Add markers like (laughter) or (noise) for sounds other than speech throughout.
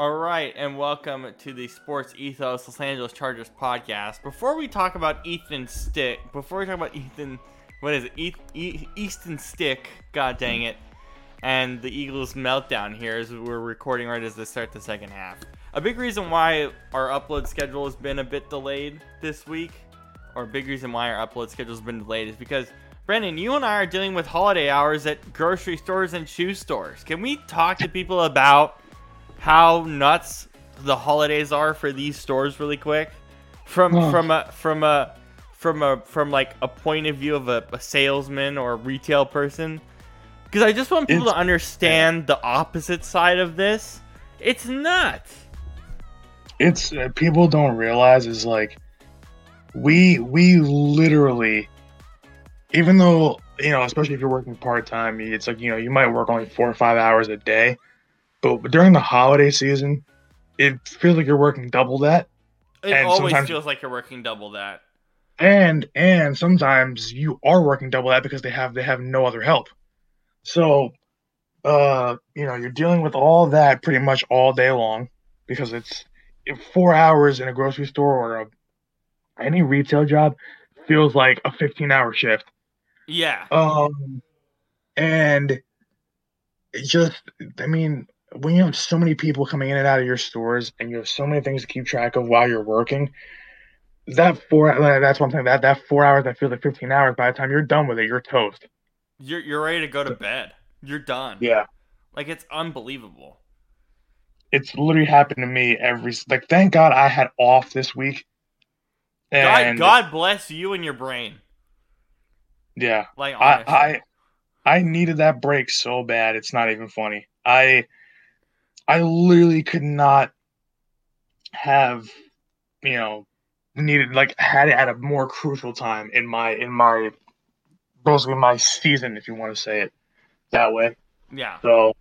All right, and welcome to the Sports Ethos Los Angeles Chargers podcast. Before we talk about Ethan Stick, before we talk about Ethan, what is it, e- e- Easton Stick? God dang it! And the Eagles meltdown here as we're recording right as they start the second half. A big reason why our upload schedule has been a bit delayed this week, or a big reason why our upload schedule has been delayed, is because Brandon, you and I are dealing with holiday hours at grocery stores and shoe stores. Can we talk to people about how nuts the holidays are for these stores really quick? From Oh. from a from a from a from like a point of view of a, a salesman or a retail person. Because I just want people It's- to understand the opposite side of this. It's nuts. It's uh, people don't realize is like we we literally even though you know especially if you're working part time it's like you know you might work only four or five hours a day but during the holiday season it feels like you're working double that It And always feels like you're working double that. and and sometimes you are working double that because they have they have no other help so uh you know you're dealing with all that pretty much all day long because it's four hours in a grocery store or a, any retail job feels like a 15 hour shift Yeah. um and it just i mean when you have so many people coming in and out of your stores and you have so many things to keep track of while you're working that four that's one thing that that four hours that feels like 15 hours by the time you're done with it you're toast You're you're ready to go to bed. You're done. yeah Like it's unbelievable. it's literally happened to me every like thank god i had off this week God, God bless you and your brain. yeah Like honestly. I, I I needed that break so bad. It's not even funny. I I literally could not have you know needed like had it at a more crucial time in my in my basically my season, if you want to say it that way. yeah. So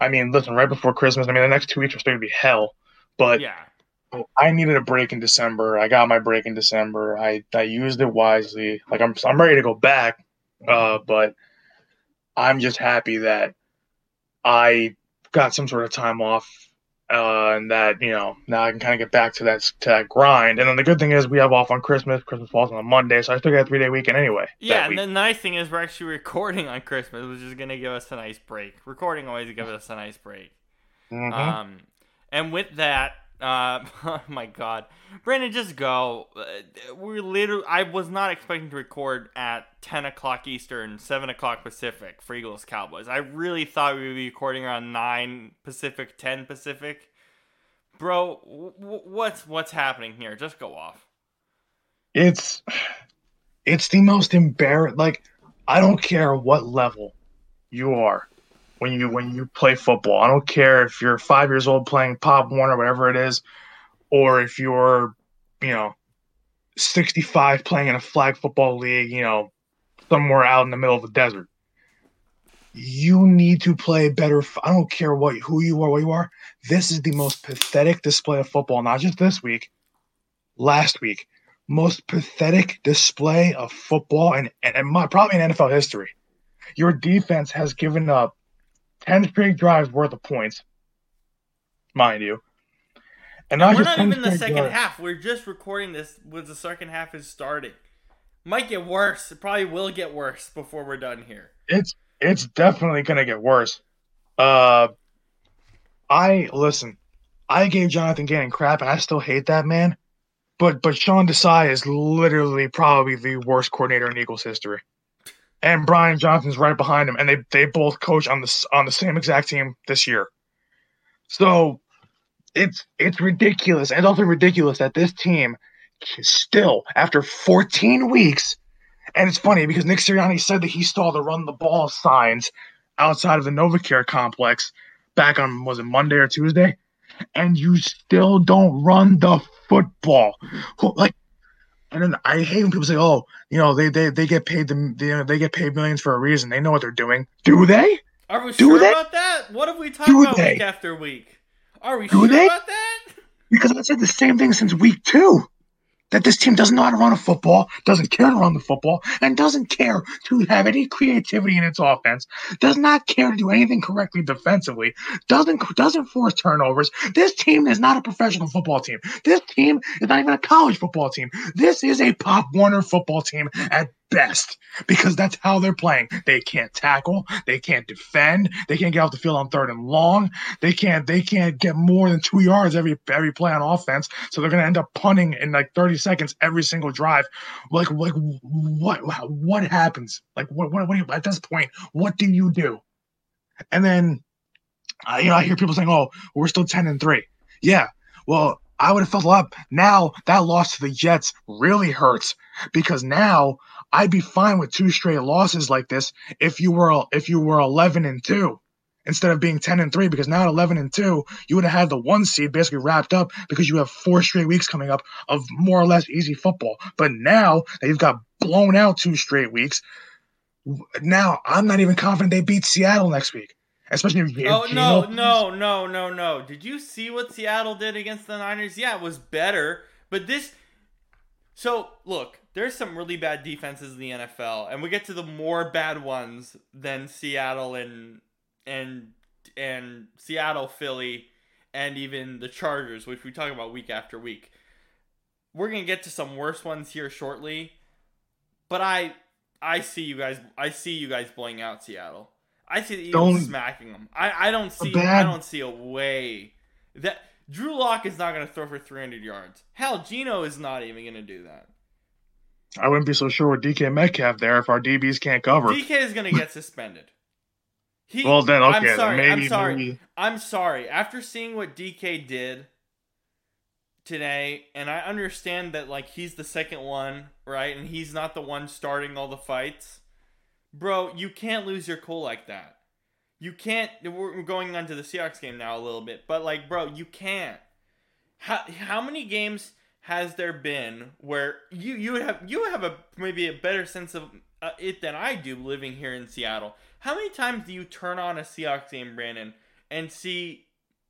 I mean, listen, right before Christmas, I mean the next two weeks are going to be hell. But yeah. I needed a break in December. I got my break in December. I, I used it wisely. Like I'm I'm ready to go back. Uh, but I'm just happy that I got some sort of time off. Uh, and that you know now I can kind of get back to that to that grind. And then the good thing is we have off on Christmas. Christmas falls on a Monday, so I still got a three day weekend anyway. Yeah, and week. the nice thing is we're actually recording on Christmas, which is gonna give us a nice break. Recording always gives us a nice break. Mhm. Um, and with that, uh, (laughs) oh my God, Brandon, just go. Uh, We're literally. I was not expecting to record at ten o'clock Eastern, seven o'clock Pacific for Eagles Cowboys. I really thought we would be recording around nine Pacific, ten Pacific. Bro, w- what's what's happening here? Just go off. it's it's the most embarrassing like i don't care what level you are when you when you play football. I don't care if you're five years old playing Pop Warner or whatever it is or if you're you know 65 playing in a flag football league you know somewhere out in the middle of the desert. You need to play better I don't care what who you are what you are. This is the most pathetic display of football not just this week last week. Most pathetic display of football and, and, and my, probably in NFL history. Your defense has given up 10 straight drives worth of points, mind you. And not We're not even in the second drives. half. We're just recording this with the second half is starting. Might get worse. It probably will get worse before we're done here. It's it's definitely gonna get worse. Uh, I listen. I gave Jonathan Gannon crap, and I still hate that man. But but Sean Desai is literally probably the worst coordinator in Eagles history, and Brian Johnson's right behind him, and they they both coach on the on the same exact team this year. So it's it's ridiculous, and also ridiculous that this team still after 14 weeks and it's funny because Nick Sirianni said that he saw the run the ball signs outside of the Novacare complex back on was it Monday or Tuesday, and you still don't run the football. Like, and then I hate when people say, "Oh, you know, they they, they get paid the they, they get paid millions for a reason. They know what they're doing. Do they? Are we Do sure they? about that? What have we talked Do about they? week after week? Are we Do sure they? about that? Because I said the same thing since week two. That this team doesn't know how to run a football, doesn't care to run the football, and doesn't care to have any creativity in its offense, does not care to do anything correctly defensively, doesn't doesn't force turnovers. This team is not a professional football team. This team is not even a college football team. This is a Pop Warner football team at best because that's how they're playing. They can't tackle, they can't defend, they can't get off the field on third and long. They can't they can't get more than 2 yards every every play on offense. So they're to end up punting in like 30 seconds every single drive. Like like what what happens? Like what what, what you, at this point, what do you do? And then uh, you know, I hear people saying, "Oh, we're still 10 and 3." Yeah. Well, I would have felt a lot. Now that loss to the Jets really hurts because now I'd be fine with two straight losses like this if you were if you were 11 and 2 instead of being 10 and 3 because now at 11 and 2 you would have had the one seed basically wrapped up because you have four straight weeks coming up of more or less easy football. But now that you've got blown out two straight weeks now i'm not even confident they beat seattle next week especially if, oh if no no no no no. Did you see what seattle did against the niners? Yeah it was better but this so look there's some really bad defenses in the NFL, and we get to the more bad ones than Seattle and and and Seattle, Philly, and even the Chargers, which we talk about week after week. We're gonna get to some worse ones here shortly, but I I see you guys I see you guys blowing out Seattle. I see the Eagles don't, smacking them. I, I don't see bad... I don't see a way that Drew Lock is not gonna throw for 300 yards. Hell, Geno is not even gonna do that. I wouldn't be so sure with DK Metcalf there if our DBs can't cover. DK is going to get suspended. He, well then, okay, I'm sorry. Maybe, I'm sorry. Maybe. I'm sorry. After seeing what DK did today, and I understand that like he's the second one, right, and he's not the one starting all the fights. Bro, you can't lose your cool like that. You can't. We're going on to the Seahawks game now a little bit, but like, bro, you can't. How how many games? Has there been where you you have you have a maybe a better sense of uh, it than I do living here in Seattle? How many times do you turn on a Seahawks game, Brandon, and see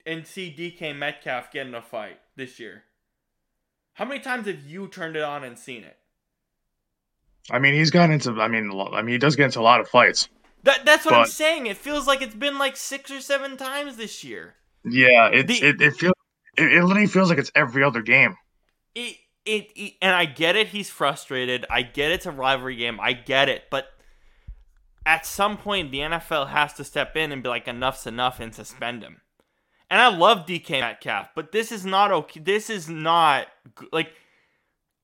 and see DK Metcalf get in a fight this year? How many times have you turned it on and seen it? I mean, he's gotten into. I mean, I mean, he does get into a lot of fights. That that's what but, I'm saying. It feels like it's been like six or seven times this year. Yeah, it the, it, it feels it, it literally feels like it's every other game it, it, it, and I get it. He's frustrated. I get it, it's a rivalry game. I get it, but at some point, the NFL has to step in and be like, enough's enough, and suspend him. And I love DK Metcalf, but this is not okay. This is not like,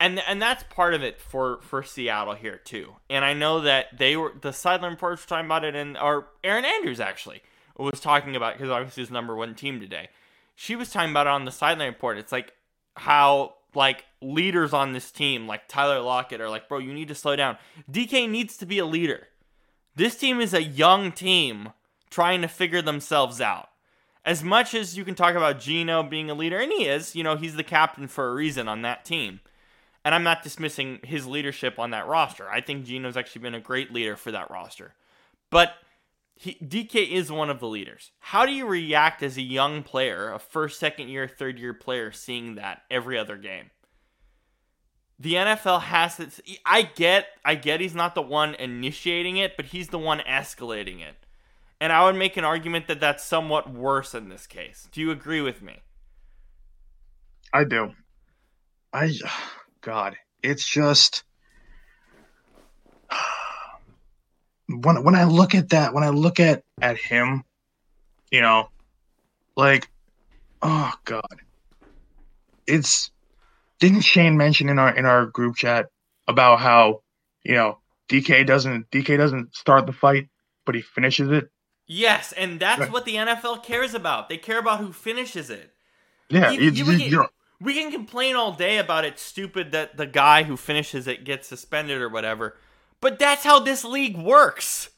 and and that's part of it for for Seattle here too. And I know that they were the sideline reports were talking about it, and or Erin Andrews actually was talking about because obviously his number one team today. She was talking about it on the sideline report. It's like how like leaders on this team, like Tyler Lockett, are like, bro, you need to slow down. DK needs to be a leader. This team is a young team trying to figure themselves out. As much as you can talk about Geno being a leader, and he is, you know, he's the captain for a reason on that team. And I'm not dismissing his leadership on that roster. I think Geno's actually been a great leader for that roster. But he, DK is one of the leaders. How do you react as a young player, a first, second year, third year player, seeing that every other game? The NFL has to. I get, I get, he's not the one initiating it, but he's the one escalating it. And I would make an argument that that's somewhat worse in this case. Do you agree with me? I do. I, (sighs) God, it's just when when I look at that, when I look at at him, you know, like, oh god, it's didn't Shane mention in our in our group chat about how you know DK doesn't DK doesn't start the fight, but he finishes it. Yes, and that's what the NFL cares about. They care about who finishes it. Yeah, you, you, you, you we can complain all day about it stupid that the guy who finishes it gets suspended or whatever. But that's how this league works.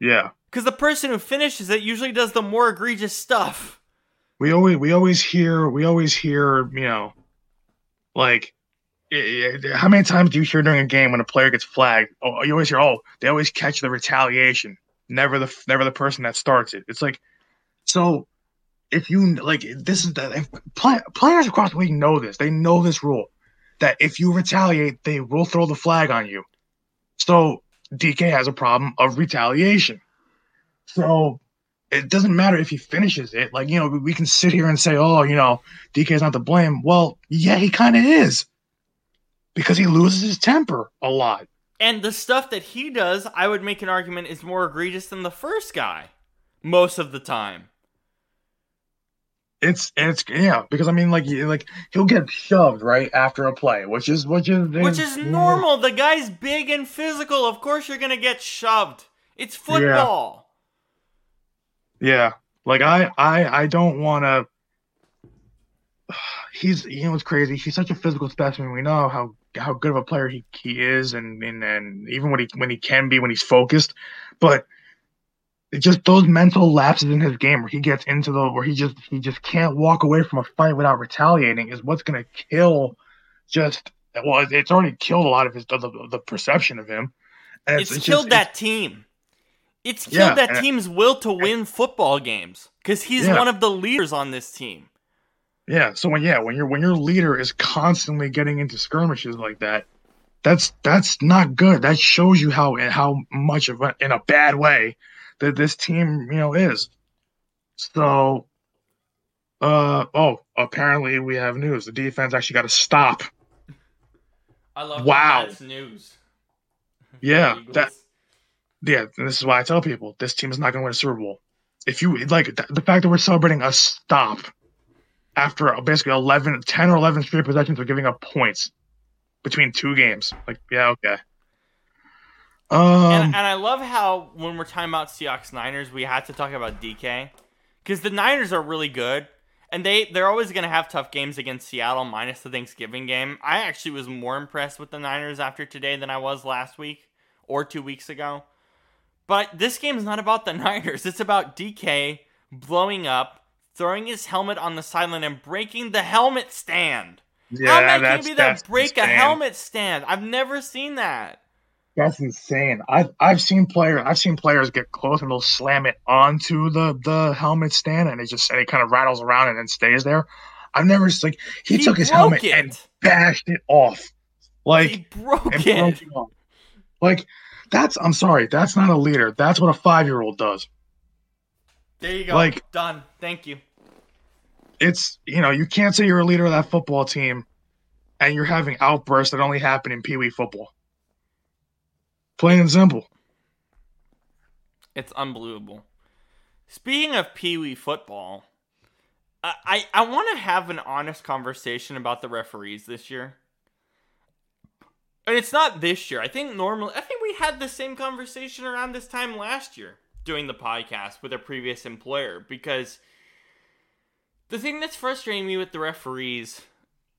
Yeah. Because the person who finishes it usually does the more egregious stuff. We always we always hear we always hear you know, like, how many times do you hear during a game when a player gets flagged? Oh, you always hear, oh, they always catch the retaliation, never the never the person that starts it. It's like, so if you like this is that play, players across the league know this. They know this rule. that if you retaliate, they will throw the flag on you. So DK has a problem of retaliation. So it doesn't matter if he finishes it. Like, you know, we can sit here and say, oh, you know, DK is not to blame. Well, yeah, he kind of is because he loses his temper a lot. And the stuff that he does, I would make an argument, is more egregious than the first guy most of the time. It's it's yeah because I mean like like he'll get shoved right after a play, which is which is which is normal. The guy's big and physical. Of course, you're gonna get shoved. It's football. Yeah, yeah. like I I I don't want to. (sighs) He's you know it's crazy. He's such a physical specimen. We know how how good of a player he, he is, and, and and even when he when he can be when he's focused, but just those mental lapses in his game where he gets into the where he just he just can't walk away from a fight without retaliating is what's going to kill just well it's already killed a lot of his the, the perception of him. And it's, it's, it's killed just, that it's, team. It's killed yeah, that team's will to win football games because he's yeah. one of the leaders on this team. Yeah so when yeah when your when your leader is constantly getting into skirmishes like that that's that's not good. That shows you how how much of a, in a bad way that this team, you know, is. So, uh, oh, apparently we have news. The defense actually got to stop. I love wow. that's news. (laughs) Yeah, that. Yeah, this is why I tell people this team is not going to win a Super Bowl. If you like the fact that we're celebrating a stop after basically 11, 10 or 11 straight possessions of giving up points between two games. Like, yeah, okay. Um, and, and, I love how when we're talking about Seahawks Niners, we have to talk about DK because the Niners are really good, and they they're always going to have tough games against Seattle, minus the Thanksgiving game. I actually was more impressed with the Niners after today than I was last week or two weeks ago. But this game is not about the (laughs) Niners; it's about DK blowing up, throwing his helmet on the sideline, and breaking the helmet stand. Yeah, How I going to be that break a helmet stand? I've never seen that. That's insane. I've I've seen players I've seen players get close and they'll slam it onto the the helmet stand and it just and it kind of rattles around and then stays there. I've never like he, he took his helmet it. and bashed it off. Like he broke it. Broke it off. Like that's I'm sorry, that's not a leader. That's what a five year old does. There you go. Like done. Thank you. It's you know, you can't say you're a leader of that football team and you're having outbursts that only happen in Pee Wee football. Plain and simple. It's unbelievable. Speaking of Pee Wee football, I, I, I want to have an honest conversation about the referees this year. And it's not this year. I think normally, I think we had the same conversation around this time last year doing the podcast with a previous employer because the thing that's frustrating me with the referees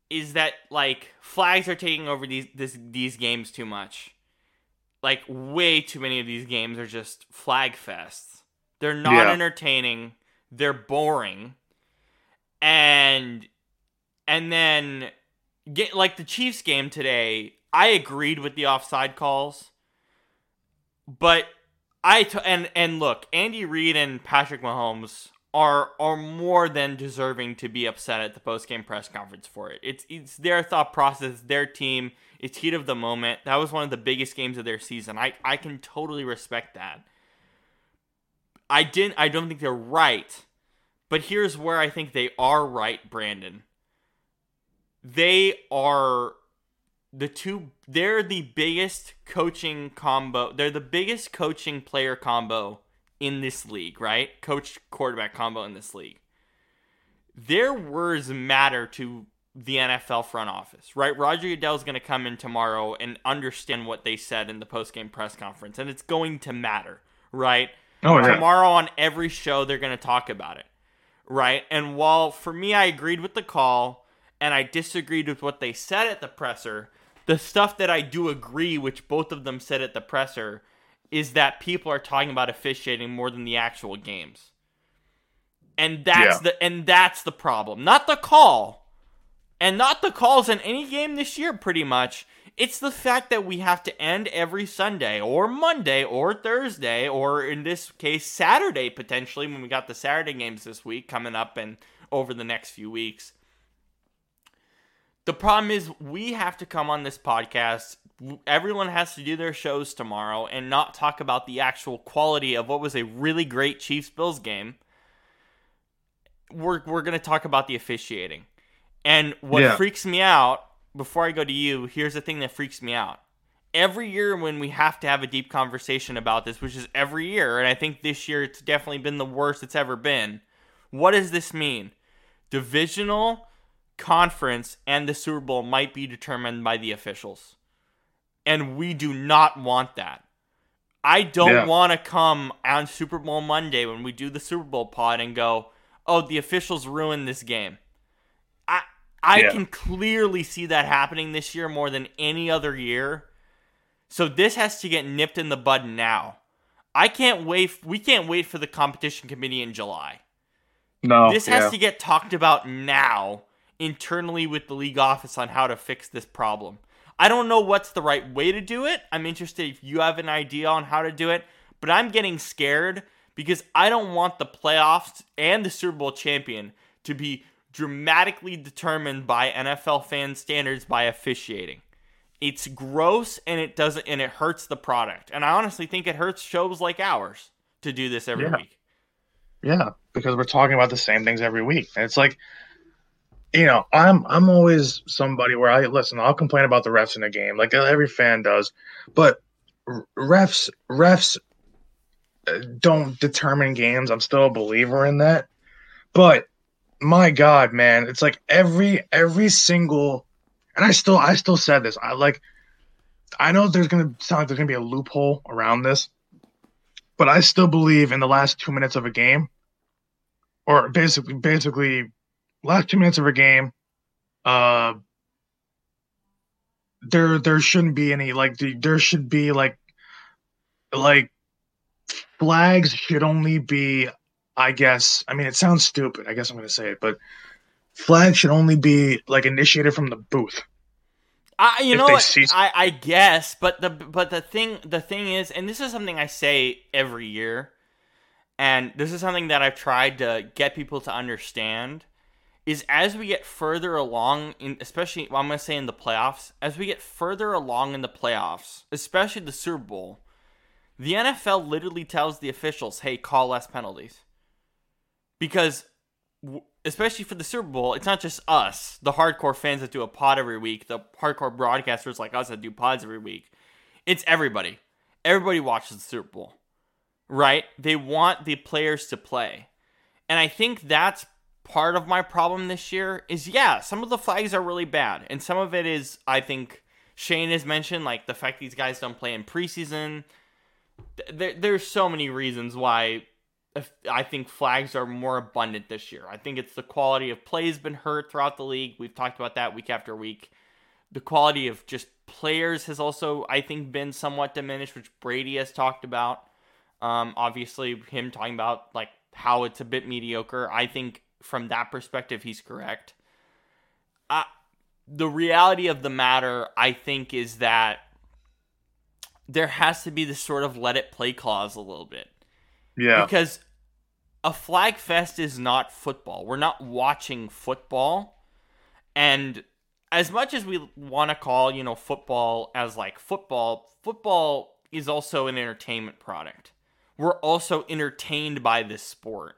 is that like flags are taking over these this, these games too much like way too many of these games are just flag fests. They're not yeah. entertaining. They're boring. And and then get like the Chiefs game today, I agreed with the offside calls. But I t- and and look, Andy Reid and Patrick Mahomes are are more than deserving to be upset at the post game press conference for it. It's it's their thought process, their team it's heat of the moment. That was one of the biggest games of their season. I, I can totally respect that. I didn't I don't think they're right. But here's where I think they are right, Brandon. They are the two they're the biggest coaching combo. They're the biggest coaching player combo in this league, right? Coach quarterback combo in this league. Their words matter to the NFL front office, right? Roger Goodell is going to come in tomorrow and understand what they said in the post-game press conference, and it's going to matter, right? Oh, yeah. Tomorrow on every show, they're going to talk about it, right? And while for me, I agreed with the call and I disagreed with what they said at the presser, the stuff that I do agree, which both of them said at the presser, is that people are talking about officiating more than the actual games. And that's yeah. the and that's the problem. Not the call and not the calls in any game this year, pretty much. It's the fact that we have to end every Sunday or Monday or Thursday or in this case Saturday potentially when we got the Saturday games this week coming up and over the next few weeks. The problem is we have to come on this podcast. Everyone has to do their shows tomorrow and not talk about the actual quality of what was a really great Chiefs Bills game. We're we're going to talk about the officiating. And what Yeah. freaks me out before I go to you, here's the thing that freaks me out. Every year when we have to have a deep conversation about this, which is every year, and I think this year it's definitely been the worst it's ever been. What does this mean? Divisional, conference, and the Super Bowl might be determined by the officials. And we do not want that. I don't Yeah. want to come on Super Bowl Monday when we do the Super Bowl pod and go, "Oh, the officials ruined this game." I Yeah. can clearly see that happening this year more than any other year. So this has to get nipped in the bud now. I can't wait. We can't wait for the competition committee in July. No, this has yeah. to get talked about now internally with the league office on how to fix this problem. I don't know what's the right way to do it. I'm interested if you have an idea on how to do it, but I'm getting scared because I don't want the playoffs and the Super Bowl champion to be dramatically determined by NFL fan standards by officiating. It's gross and it doesn't and it hurts the product. And I honestly think it hurts shows like ours to do this every Yeah. week. Yeah, because we're talking about the same things every week. And it's like, you know, I'm I'm always somebody where I listen. I'll complain about the refs in a game, like every fan does. But refs refs uh, don't determine games. I'm still a believer in that. But my God, man, it's like every every single, and I still I still said this. I like, I know there's gonna sound like there's gonna be a loophole around this, but I still believe in the last two minutes of a game, or basically basically last two minutes of a game, uh, there there shouldn't be any like the, there should be like like flags should only be I guess I mean it sounds stupid I guess I'm gonna say it but flag should only be like initiated from the booth I, you if know? I, I guess, but the but the thing the thing is, and this is something I say every year, and this is something that I've tried to get people to understand, is as we get further along in, especially well, I'm gonna say in the playoffs, as we get further along in the playoffs, especially the Super Bowl, the NFL literally tells the officials, "Hey, call less penalties," because especially for the Super Bowl, it's not just us, the hardcore fans that do a pod every week, the hardcore broadcasters like us that do pods every week. It's everybody. Everybody watches the Super Bowl, right? They want the players to play. And I think that's part of my problem this year is yeah, some of the flags are really bad. And some of it is, I think, Shane has mentioned, like the fact these guys don't play in preseason. There, there's so many reasons why I think flags are more abundant this year. I think it's the quality of play has been hurt throughout the league. We've talked about that week after week. The quality of just players has also, I think, been somewhat diminished, which Brady has talked about. Um, obviously, him talking about like how it's a bit mediocre. I think from that perspective, he's correct. Uh, the reality of the matter, I think, is that there has to be this sort of let it play clause a little bit yeah because a flag fest is not football. We're not watching football. And as much as we want to call, you know, football as like football, football is also an entertainment product. We're also entertained by this sport.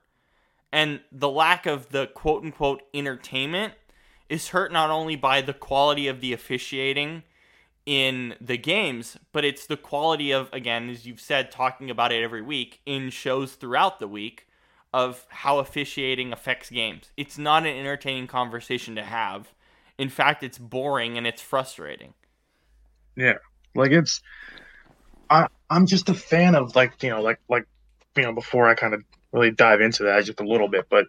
And the lack of the quote unquote entertainment is hurt not only by the quality of the officiating in the games, but it's the quality of, again, as you've said, talking about it every week in shows throughout the week of how officiating affects games. It's not an entertaining conversation to have. In fact, it's boring and it's frustrating. Yeah. Like it's i i'm just a fan of like you know like like you know before i kind of really dive into that just a little bit but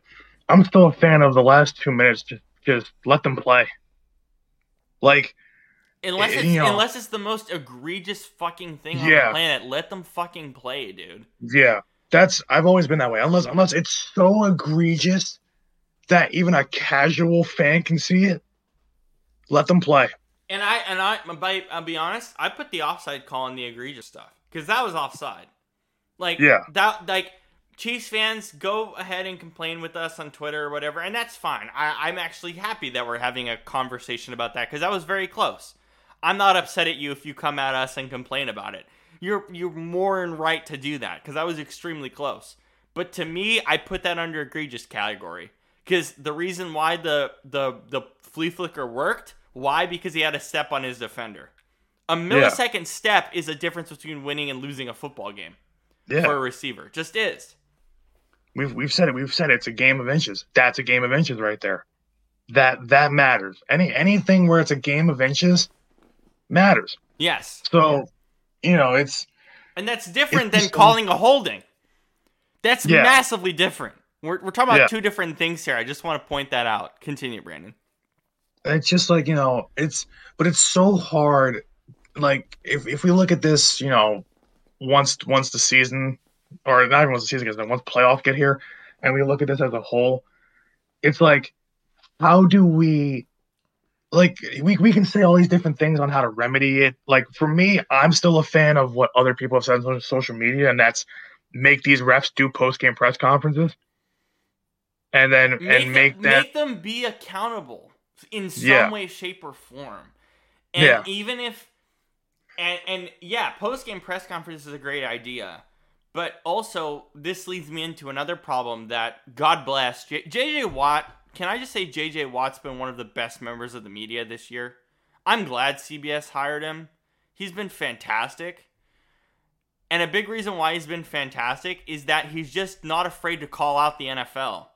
i'm still a fan of the last two minutes just just let them play like Unless it's You know- unless it's the most egregious fucking thing on the planet, let them fucking play, dude. yeah that's i've always been that way unless unless it's so egregious that even a casual fan can see it let them play And I and I, by, I'll be honest, I put the offside call in the egregious stuff because that was offside. Like Yeah. that, like Chiefs fans, go ahead and complain with us on Twitter or whatever, and that's fine. I, I'm actually happy that we're having a conversation about that because that was very close. I'm not upset at you if you come at us and complain about it. You're you're more in right to do that because that was extremely close. But to me, I put that under egregious category because the reason why the the the flea flicker worked, why? Because he had a step on his defender. A millisecond step is a difference between winning and losing a football game Yeah, for a receiver. Just is. we've we've said it. We've said it. it's a game of inches. That's a game of inches right there. That that matters. Any anything where it's a game of inches matters. Yes. So, you know, it's And that's different than calling a holding. That's Yeah. massively different. We're, we're talking about Yeah. two different things here. I just want to point that out. Continue, Brandon. it's just like you know it's but it's so hard like if, if we look at this you know once once the season or not even once the season gets done once playoff get here and we look at this as a whole it's like how do we like we, we can say all these different things on how to remedy it like for me i'm still a fan of what other people have said on social media and that's make these refs do post-game press conferences and then and make them, make them be accountable in some Yeah. way, shape, or form. And Yeah. even if, and and yeah, post game press conference is a great idea, but also this leads me into another problem that God bless J- JJ Watt. Can I just say JJ Watt's been one of the best members of the media this year? I'm glad CBS hired him. He's been fantastic. And a big reason why he's been fantastic is that he's just not afraid to call out the NFL.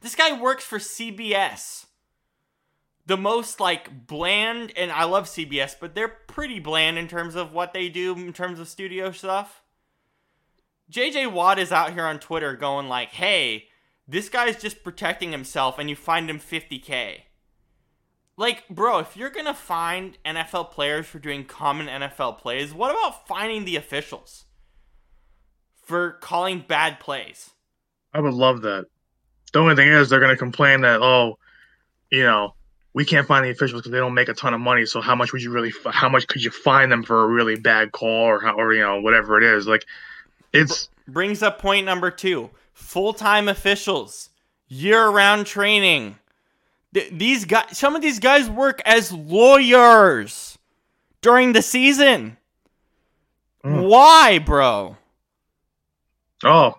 This guy works for CBS. The most like bland, and I love CBS, but they're pretty bland in terms of what they do in terms of studio stuff. JJ Watt is out here on Twitter going like, "Hey, this guy's just protecting himself, and you find him 50k." Like, bro, if you're gonna find NFL players for doing common NFL plays, what about finding the officials for calling bad plays? I would love that. The only thing is, they're going to complain that, oh, you know, we can't find the officials because they don't make a ton of money. So how much would you really? How much could you find them for a really bad call or how, or you know whatever it is? Like, it's brings up point number two full-time officials year-round training Th- these guys some of these guys work as lawyers during the season Mm. why bro oh,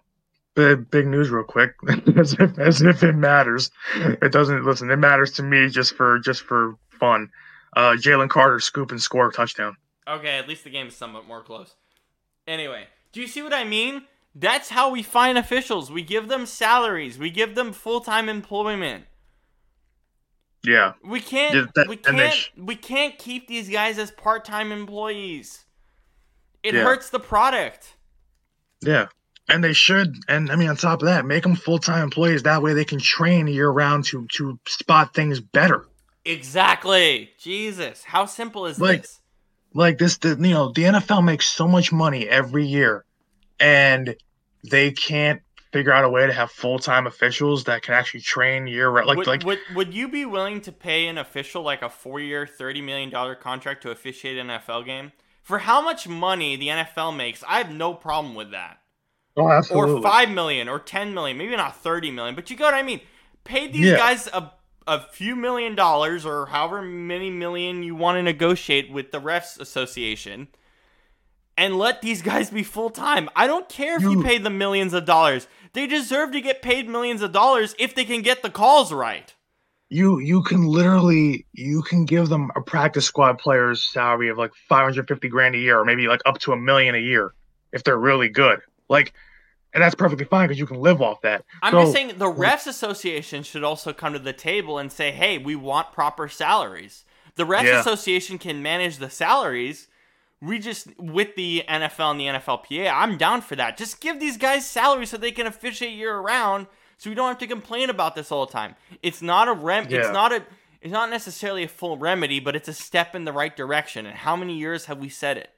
big big news real quick, (laughs) as if as if it matters. It doesn't. Listen, it matters to me just for just for fun. Uh, Jalen Carter scoop and score touchdown. okay at least the game is somewhat more close anyway do you see what i mean that's how we find officials we give them salaries we give them full-time employment Yeah, We can't. We can't. sh- we can't keep these guys as part-time employees. It Yeah. hurts the product. yeah. And they should, and I mean, on top of that, make them full time employees. That way, they can train year round to to spot things better. Exactly. Jesus, how simple is Like- this? like this the you know the NFL makes so much money every year and they can't figure out a way to have full-time officials that can actually train year round like would, like would would you be willing to pay an official like a four-year, thirty million dollar contract to officiate an NFL game? For how much money the NFL makes, I have no problem with that. oh absolutely or five million or ten million, maybe not thirty million, but you get what I mean. Pay these Yeah. guys a a few million dollars or however many million you want to negotiate with the refs association and let these guys be full time. I don't care if you You- pay them millions of dollars. They deserve to get paid millions of dollars if they can get the calls right. you you can literally you can give them a practice squad player's salary of like 550 grand a year or maybe like up to a million a year if they're really good like and that's perfectly fine because you can live off that I'm So- just saying the refs association should also come to the table and say, "Hey, we want proper salaries." The refs Yeah. association can manage the salaries. We just with the NFL and the NFLPA, I'm down for that. Just give these guys salaries so they can officiate year round, so we don't have to complain about this all the time. It's not a rem. It's not a. It's not necessarily a full remedy, but it's a step in the right direction. And how many years have we said it?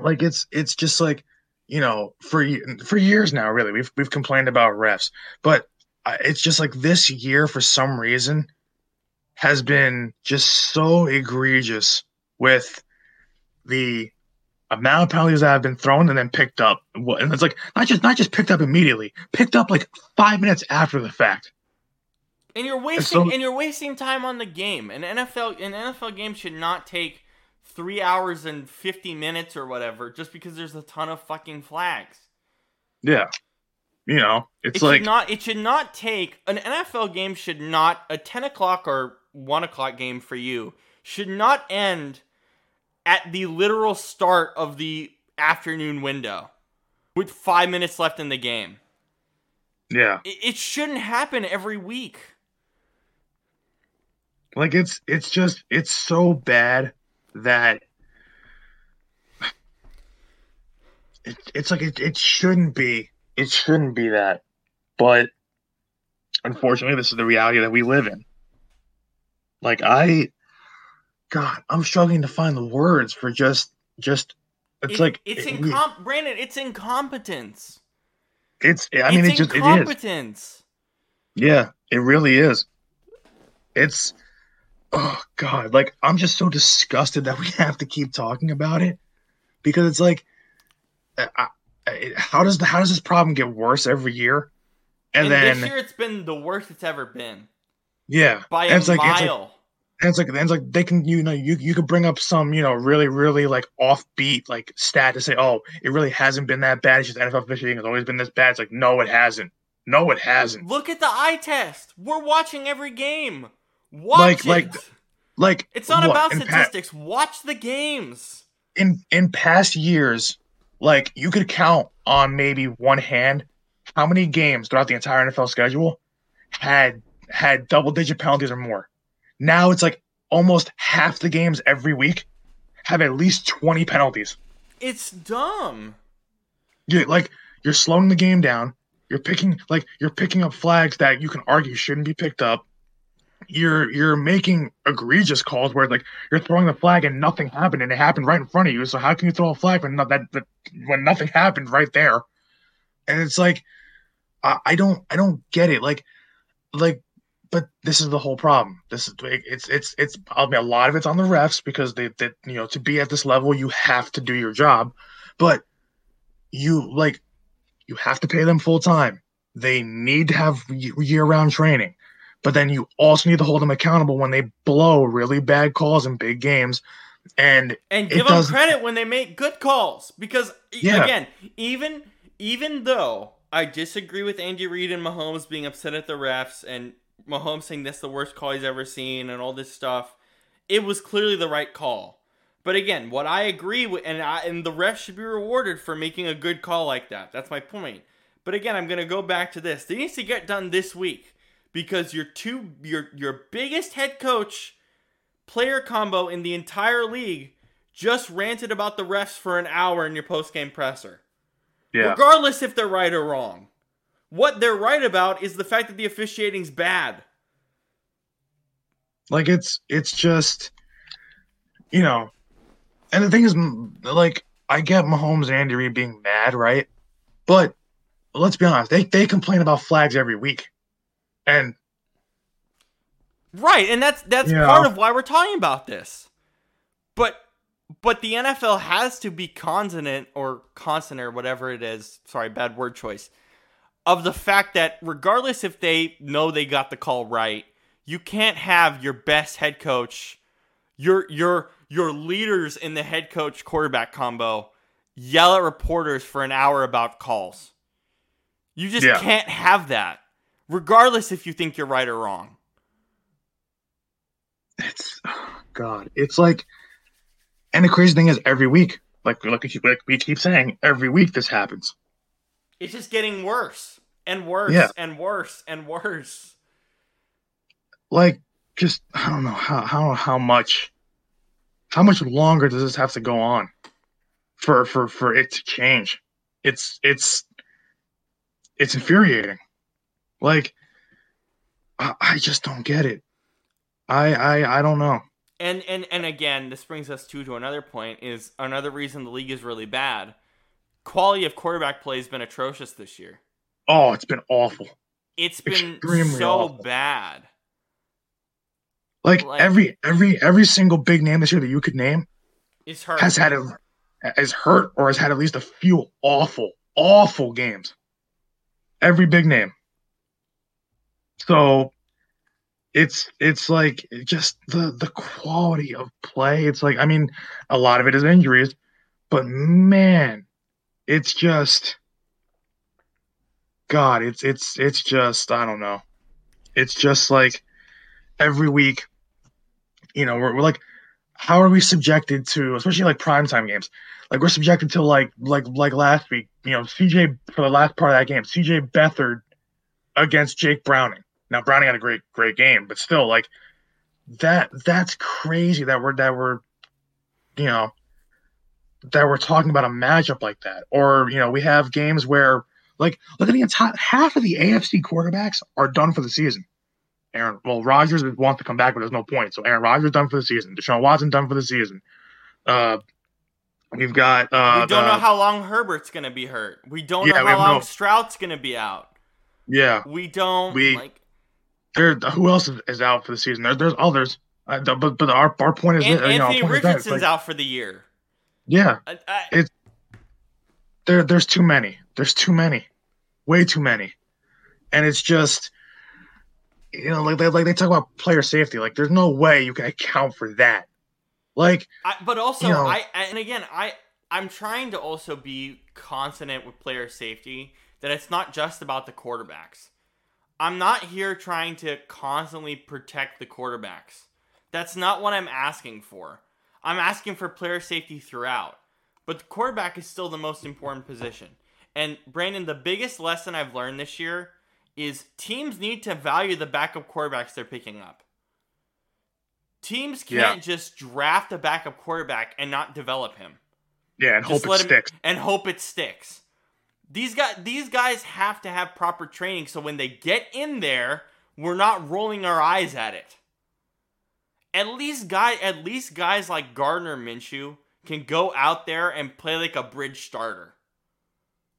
like it's it's just like you know for for years now really we've we've complained about refs but uh, it's just like this year for some reason has been just so egregious with the amount of penalties that have been thrown and then picked up. And it's like not just not just picked up immediately, picked up like five minutes after the fact. And you're wasting so- and you're wasting time on the game. An NFL an NFL game should not take three hours and fifty minutes or whatever just because there's a ton of fucking flags. Yeah. You know, it's it like not it should not take an NFL game should not a ten o'clock or one o'clock game for you should not end at the literal start of the afternoon window with five minutes left in the game. yeah. It, it shouldn't happen every week. Like it's it's just it's so bad that it, it's like it, it shouldn't be it shouldn't be that but unfortunately this is the reality that we live in like i god i'm struggling to find the words for just just it's It- like it's it- incom- Brandon, it's incompetence. it's i mean it's it just it is incompetence. Yeah, it really is. It's oh god, like I'm just so disgusted that we (laughs) have to keep talking about it because it's like, I, I, how does the how does this problem get worse every year? And, And, then this year it's been the worst it's ever been yeah, by a it's like mile. And it's like and it's like they can you know you you could bring up some you know really really like offbeat like stat to say oh it really hasn't been that bad. It's just NFL officiating has always been this bad. It's like no, it hasn't. No, it hasn't. Look at the eye test. We're watching every game. Watch Like- it. like Like it's not about in pa- statistics. Watch the games. in in past years, like you could count on maybe one hand how many games throughout the entire NFL schedule had had double digit penalties or more. Now it's like almost half the games every week have at least 20 penalties. It's dumb. You like you're slowing the game down. You're picking like you're picking up flags that you can argue shouldn't be picked up. You're you're making egregious calls where like you're throwing the flag and nothing happened and it happened right in front of you. So how can you throw a flag when not that, that when nothing happened right there? And it's like I, I don't I don't get it. Like like but this is the whole problem. This is it's it's it's I mean a lot of it's on the refs because they that you know to be at this level you have to do your job, but you like you have to pay them full time. They need to have year round training, but then you also need to hold them accountable when they blow really bad calls in big games. And And give them credit when they make good calls because Yeah. again, even even though I disagree with Andy Reid and Mahomes being upset at the refs and Mahomes saying that's the worst call he's ever seen and all this stuff, it was clearly the right call. But again, what I agree with, and I, and the refs should be rewarded for making a good call like that. That's my point. But again, I'm gonna go back to this. This needs to get done this week because your two your your biggest head coach player combo in the entire league just ranted about the refs for an hour in your post game presser. yeah, Regardless if they're right or wrong. What they're right about is the fact that the officiating's bad. like it's it's just you know, and the thing is, like I get Mahomes and Andy Reid being mad, right? But let's be honest, they they complain about flags every week, and Right, and that's that's part of why we're talking about this. But but the NFL has to be consonant or consonant or whatever it is. Sorry, bad word choice. Of the fact that regardless if they know they got the call right, you can't have your best head coach, your your your leaders in the head coach quarterback combo yell at reporters for an hour about calls. You just Yeah. can't have that. Regardless if you think you're right or wrong. it's oh, (sighs) God, it's like, and the crazy thing is, every week, like like, we- like we keep saying, every week this happens. It's just getting worse and worse Yeah. and worse and worse. Like, just I don't know how how how much, how much longer does this have to go on, for for for it to change? It's it's it's infuriating. Like, I, I just don't get it. I I I don't know. And and and again, this brings us to to another point is another reason the league is really bad. Quality of quarterback play has been atrocious this year. Oh, it's been awful. It's been Extremely so awful. bad. Like, Like- every every every single big name this year that you could name It's hurt. has had a is hurt or has had at least a few awful, awful games. Every big name. So it's it's like just the the quality of play. It's like I mean, a lot of it is injuries, but man, it's just God, it's it's it's just I don't know. It's just like every week, you know, we're, we're like, how are we subjected to, especially like primetime games? Like we're subjected to like like like last week, you know, CJ for the last part of that game, CJ Beathard against Jake Browning. Now Browning had a great great game, but still like that that's crazy that we're that we're you know that we're talking about a matchup like that. Or, you know, we have games where like look at the entire half of the AFC quarterbacks are done for the season. Aaron, well, Rodgers wants to come back, but there's no point. So Aaron Rodgers is done for the season. Deshaun Watson done for the season. Uh, we've got. Uh, we don't the, know how long Herbert's gonna be hurt. We don't Yeah, know how long no- Stroud's gonna be out. Yeah, We don't We- like. there. Who else is, out for the season? There, there's others. Uh, but but our, our point is, An- that, you know, Anthony point is that Richardson's like- out for the year. Yeah, I, I, there there's too many. There's too many, way too many, and it's just you know like they like they talk about player safety. Like there's no way you can account for that. Like I, but also, You know- I- and again, I I'm trying to also be consonant with player safety that it's not just about the quarterbacks. I'm not here trying to constantly protect the quarterbacks. That's not what I'm asking for. I'm asking for player safety throughout. But the quarterback is still the most important position. And Brandon, the biggest lesson I've learned this year is teams need to value the backup quarterbacks they're picking up. Teams can't just draft a backup quarterback and not develop him yeah, and just hope it him sticks. and hope it sticks. These guys, these guys have to have proper training, so when they get in there, we're not rolling our eyes at it. At least guy, at least guys like Gardner Minshew can go out there and play like a bridge starter.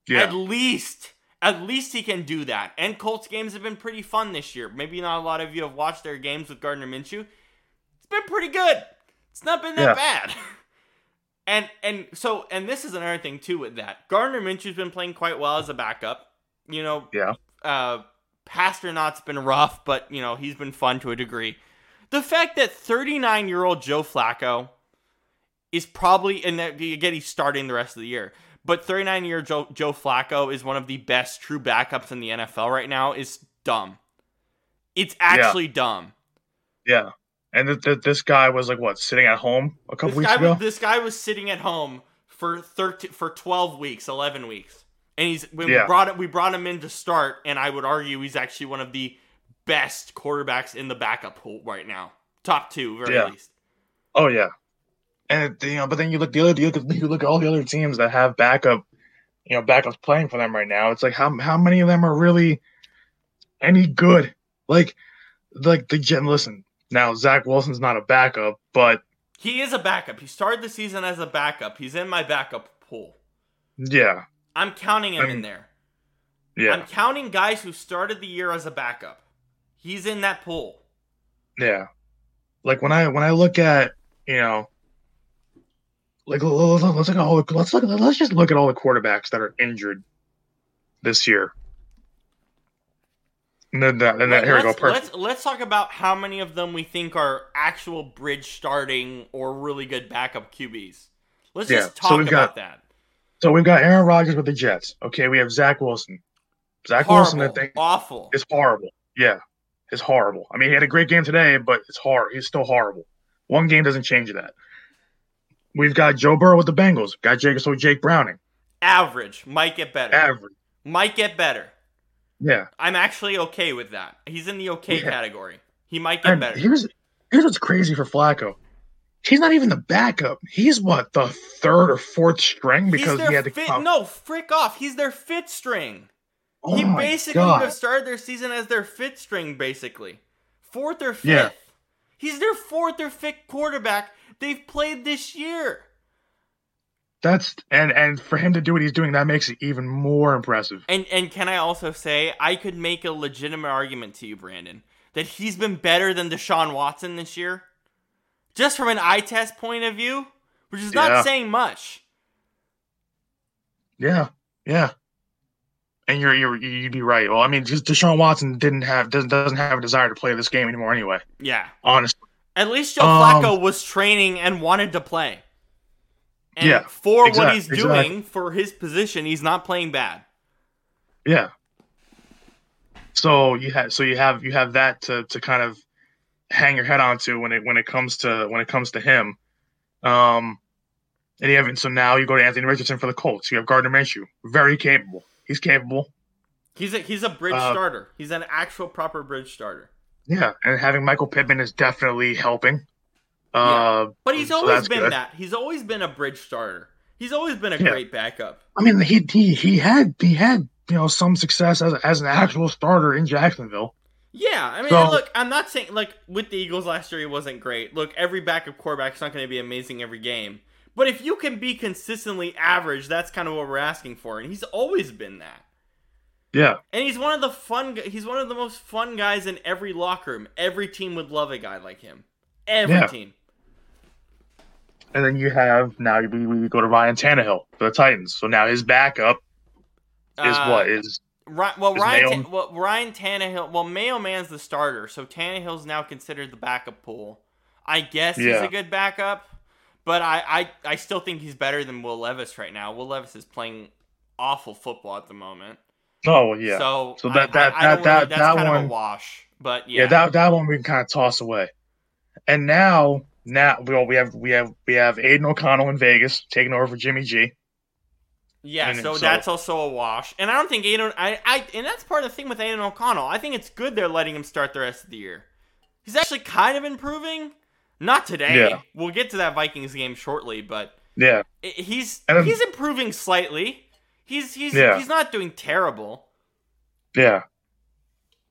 Yeah, At least, at least he can do that. And Colts games have been pretty fun this year. Maybe not a lot of you have watched their games with Gardner Minshew. It's been pretty good. It's not been that bad. (laughs) And and so and this is another thing too with that. Gardner Minshew's been playing quite well as a backup. You know, yeah, uh Pasternot's been rough, but you know, he's been fun to a degree. The fact that 39-year-old Joe Flacco is probably and that again he's starting the rest of the year. But 39-year Joe, Joe Flacco is one of the best true backups in the NFL right now is dumb. It's actually dumb. yeah. And th- th- this guy was like what sitting at home a couple This weeks ago. was, this guy was sitting at home for 13 for 12 weeks, 11 weeks. And he's when Yeah. we brought it we brought him in to start and I would argue he's actually one of the best quarterbacks in the backup pool right now. Top 2 very Yeah. least. Oh yeah, and you know, but then you look the other you look, at- you look at all the other teams that have backup, you know, backups playing for them right now. It's like how how many of them are really any good? Like like the gen. Listen, now Zach Wilson's not a backup, but He is a backup. He started the season as a backup. He's in my backup pool. yeah, I'm counting him I in there. yeah, I'm counting guys who started the year as a backup. He's in that pool. yeah. Like when I when I look at you know. Like let's look at all the, let's look at, let's just look at all the quarterbacks that are injured this year. And then, that, and then here we go. let's, Perfect. let's let's talk about how many of them we think are actual bridge starting or really good backup QBs. Let's Yeah, just so talk we've about got- that. So we've got Aaron Rodgers with the Jets. Okay, we have Zach Wilson. Zach Horrible, Wilson, I think, awful. It's horrible. Yeah, is horrible. I mean, he had a great game today, but it's hard. He's still horrible. One game doesn't change that. We've got Joe Burrow with the Bengals. Got Jake, so Jake Browning, Average might get better. average. Might get better. Yeah. I'm actually okay with that. He's in the okay Yeah. category. He might get And better. here's here's what's crazy for Flacco. He's not even the backup. He's what the third or fourth string because he had to fit. No, frick off. He's their fifth string. Oh he basically God. would have started their season as their fifth string, basically. Fourth or fifth. Yeah. He's their fourth or fifth quarterback they've played this year. That's and and for him to do what he's doing, that makes it even more impressive. And and can I also say I could make a legitimate argument to you, Brandon, that he's been better than Deshaun Watson this year? Just from an eye test point of view, which is not Yeah. saying much. Yeah, yeah. And you're you're you'd be right. Well, I mean, just Deshaun Watson didn't have doesn't doesn't have a desire to play this game anymore anyway. Yeah. Honestly, At least Joe Um, Flacco was training and wanted to play. And Yeah, for what he's exactly. doing for his position, he's not playing bad. yeah. So you have so you have you have that to to kind of hang your head onto when it when it comes to when it comes to him. Um, and you have so now you go to Anthony Richardson for the Colts. You have Gardner Minshew, very capable. He's capable. He's a he's a bridge Uh, starter. He's an actual proper bridge starter. Yeah, and having Michael Pittman is definitely helping. Uh, But he's always been good. that. He's always been a bridge starter. He's always been a Yeah. great backup. I mean, he he he had he had you know some success as as an actual starter in Jacksonville. Yeah, I mean, So- look, I'm not saying like with the Eagles last year, he wasn't great. Look, every backup quarterback's not going to be amazing every game, but if you can be consistently average, that's kind of what we're asking for, and he's always been that. Yeah, And he's one of the fun. He's one of the most fun guys in every locker room. Every team would love a guy like him. Every Yeah. team. and then you have now we, we go to Ryan Tannehill for the Titans. So now his backup is Uh, what is Ri- well, Is Ryan, Ta- well, Ryan Tannehill. Well, Mayo Man's the starter, so Tannehill's now considered the backup pool. I guess he's a good backup, but I, I, I still think he's better than Will Levis right now. Will Levis is playing awful football at the moment. oh yeah So, So that- I- that- I, I that- don't that- really, that's that kind of a one- wash. But yeah. yeah, that that one we can kind of toss away. And now now well, we have we have we have Aiden O'Connell in Vegas taking over for Jimmy G. Yeah, And so, so- that's also a wash. And I don't think Aiden I, I and that's part of the thing with Aiden O'Connell. I think it's good they're letting him start the rest of the year. He's actually kind of improving. Not today. Yeah. We'll get to that Vikings game shortly, but Yeah, he's then- he's improving slightly. He's he's Yeah. he's not doing terrible. yeah.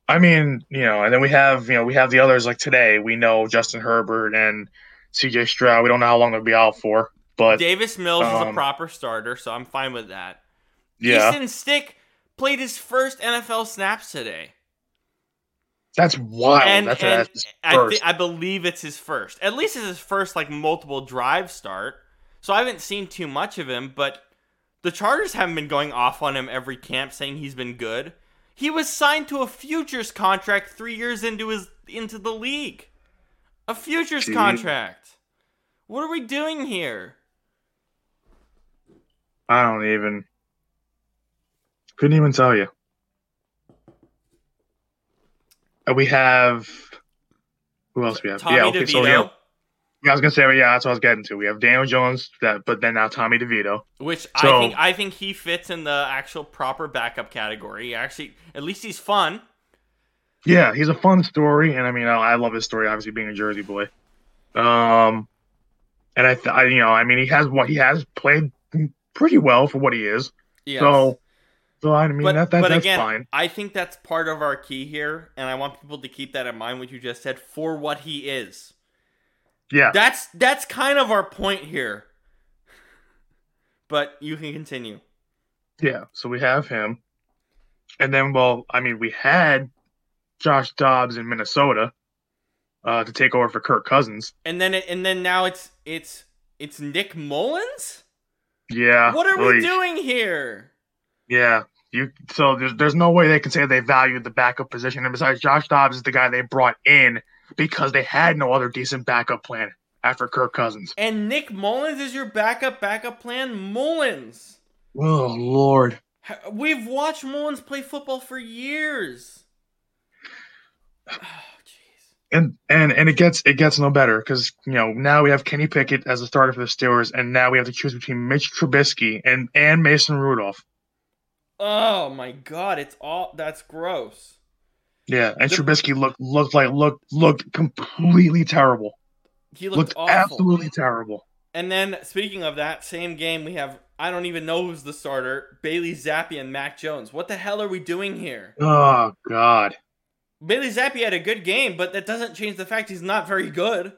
I mean, you know, and then we have you know we have the others like today. We know Justin Herbert and C.J. Stroud. We don't know how long they'll be out for, but Davis Mills is a um, proper starter, so I'm fine with that. yeah, Easton Stick played his first NFL snaps today. That's wild. and, that's, and that's I, first. I believe it's his first. At least it's his first like multiple drive start. So I haven't seen too much of him, but the Chargers haven't been going off on him every camp saying he's been good. He was signed to a futures contract three years into his into the league. A futures contract. What are we doing here? I don't even. Couldn't even tell you. Uh, We have. Who else we have? Tommy yeah, okay, DeVito. so yeah, I was gonna say, yeah, that's what I was getting to. We have Daniel Jones, that, but then now Tommy DeVito. Which I think I think he fits in the actual proper backup category. Actually, at least he's fun. Yeah, he's a fun story, and I mean, I, I love his story. Obviously, being a Jersey boy. Um, and I, th- I, you know, I mean, he has what he has played pretty well for what he is. Yes. So, so I mean, but, that, that but that's again, fine. I think that's part of our key here, and I want people to keep that in mind. What you just said for what he is. Yeah, That's that's kind of our point here. But you can continue. Yeah, so we have him. And then, well, I mean, we had Josh Dobbs in Minnesota uh, to take over for Kirk Cousins. And then it, and then now it's it's it's Nick Mullens. Yeah. What are we doing here? Yeah. You so there's there's no way they can say they valued the backup position. And besides, Josh Dobbs is the guy they brought in because they had no other decent backup plan after Kirk Cousins. And Nick Mullens is your backup backup plan. Mullens. Oh Lord. We've watched Mullens play football for years. (sighs) Oh, jeez. And and and it gets it gets no better because you know now we have Kenny Pickett as a starter for the Steelers, and now we have to choose between Mitch Trubisky and and Mason Rudolph. Oh my god, it's all that's gross. Yeah, and The- Trubisky looked looked like looked looked completely terrible. He looked, Looked awful. absolutely terrible. And then speaking of that same game, we have I don't even know who's the starter. Bailey Zappe and Mac Jones. What the hell are we doing here? Oh God. Bailey Zappe had a good game, but that doesn't change the fact he's not very good.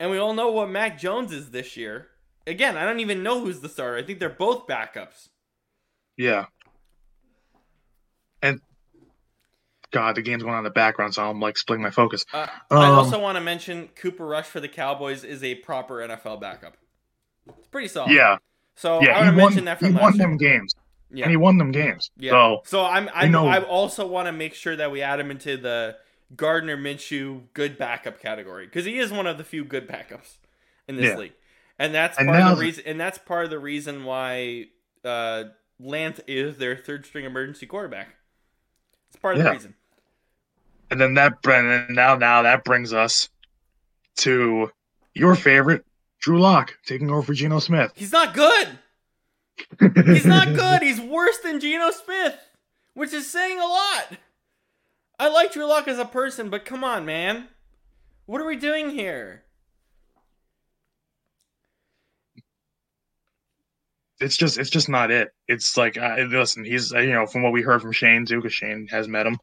And we all know what Mac Jones is this year. Again, I don't even know who's the starter. I think they're both backups. Yeah. And God, the game's going on in the background, so I'm like splitting my focus. Uh, I Um, also want to mention Cooper Rush for the Cowboys is a proper NFL backup. It's pretty solid. Yeah, So yeah, I want to mention that He won year. them games, Yeah. and he won them games. Yeah. So So I'm I, know- I also want to make sure that we add him into the Gardner Minshew good backup category because he is one of the few good backups in this Yeah. league, and that's And part of the reason. And that's part of the reason why uh, Lance is their third string emergency quarterback. It's part of the reason. and then that and now now that brings us to your favorite, Drew Lock taking over for Geno Smith. He's not good. He's not good. He's worse than Geno Smith, which is saying a lot. I like Drew Lock as a person, but come on, man. What are we doing here? It's just it's just not it. It's like I, listen, he's uh, you know from what we heard from Shane too, because Shane has met him.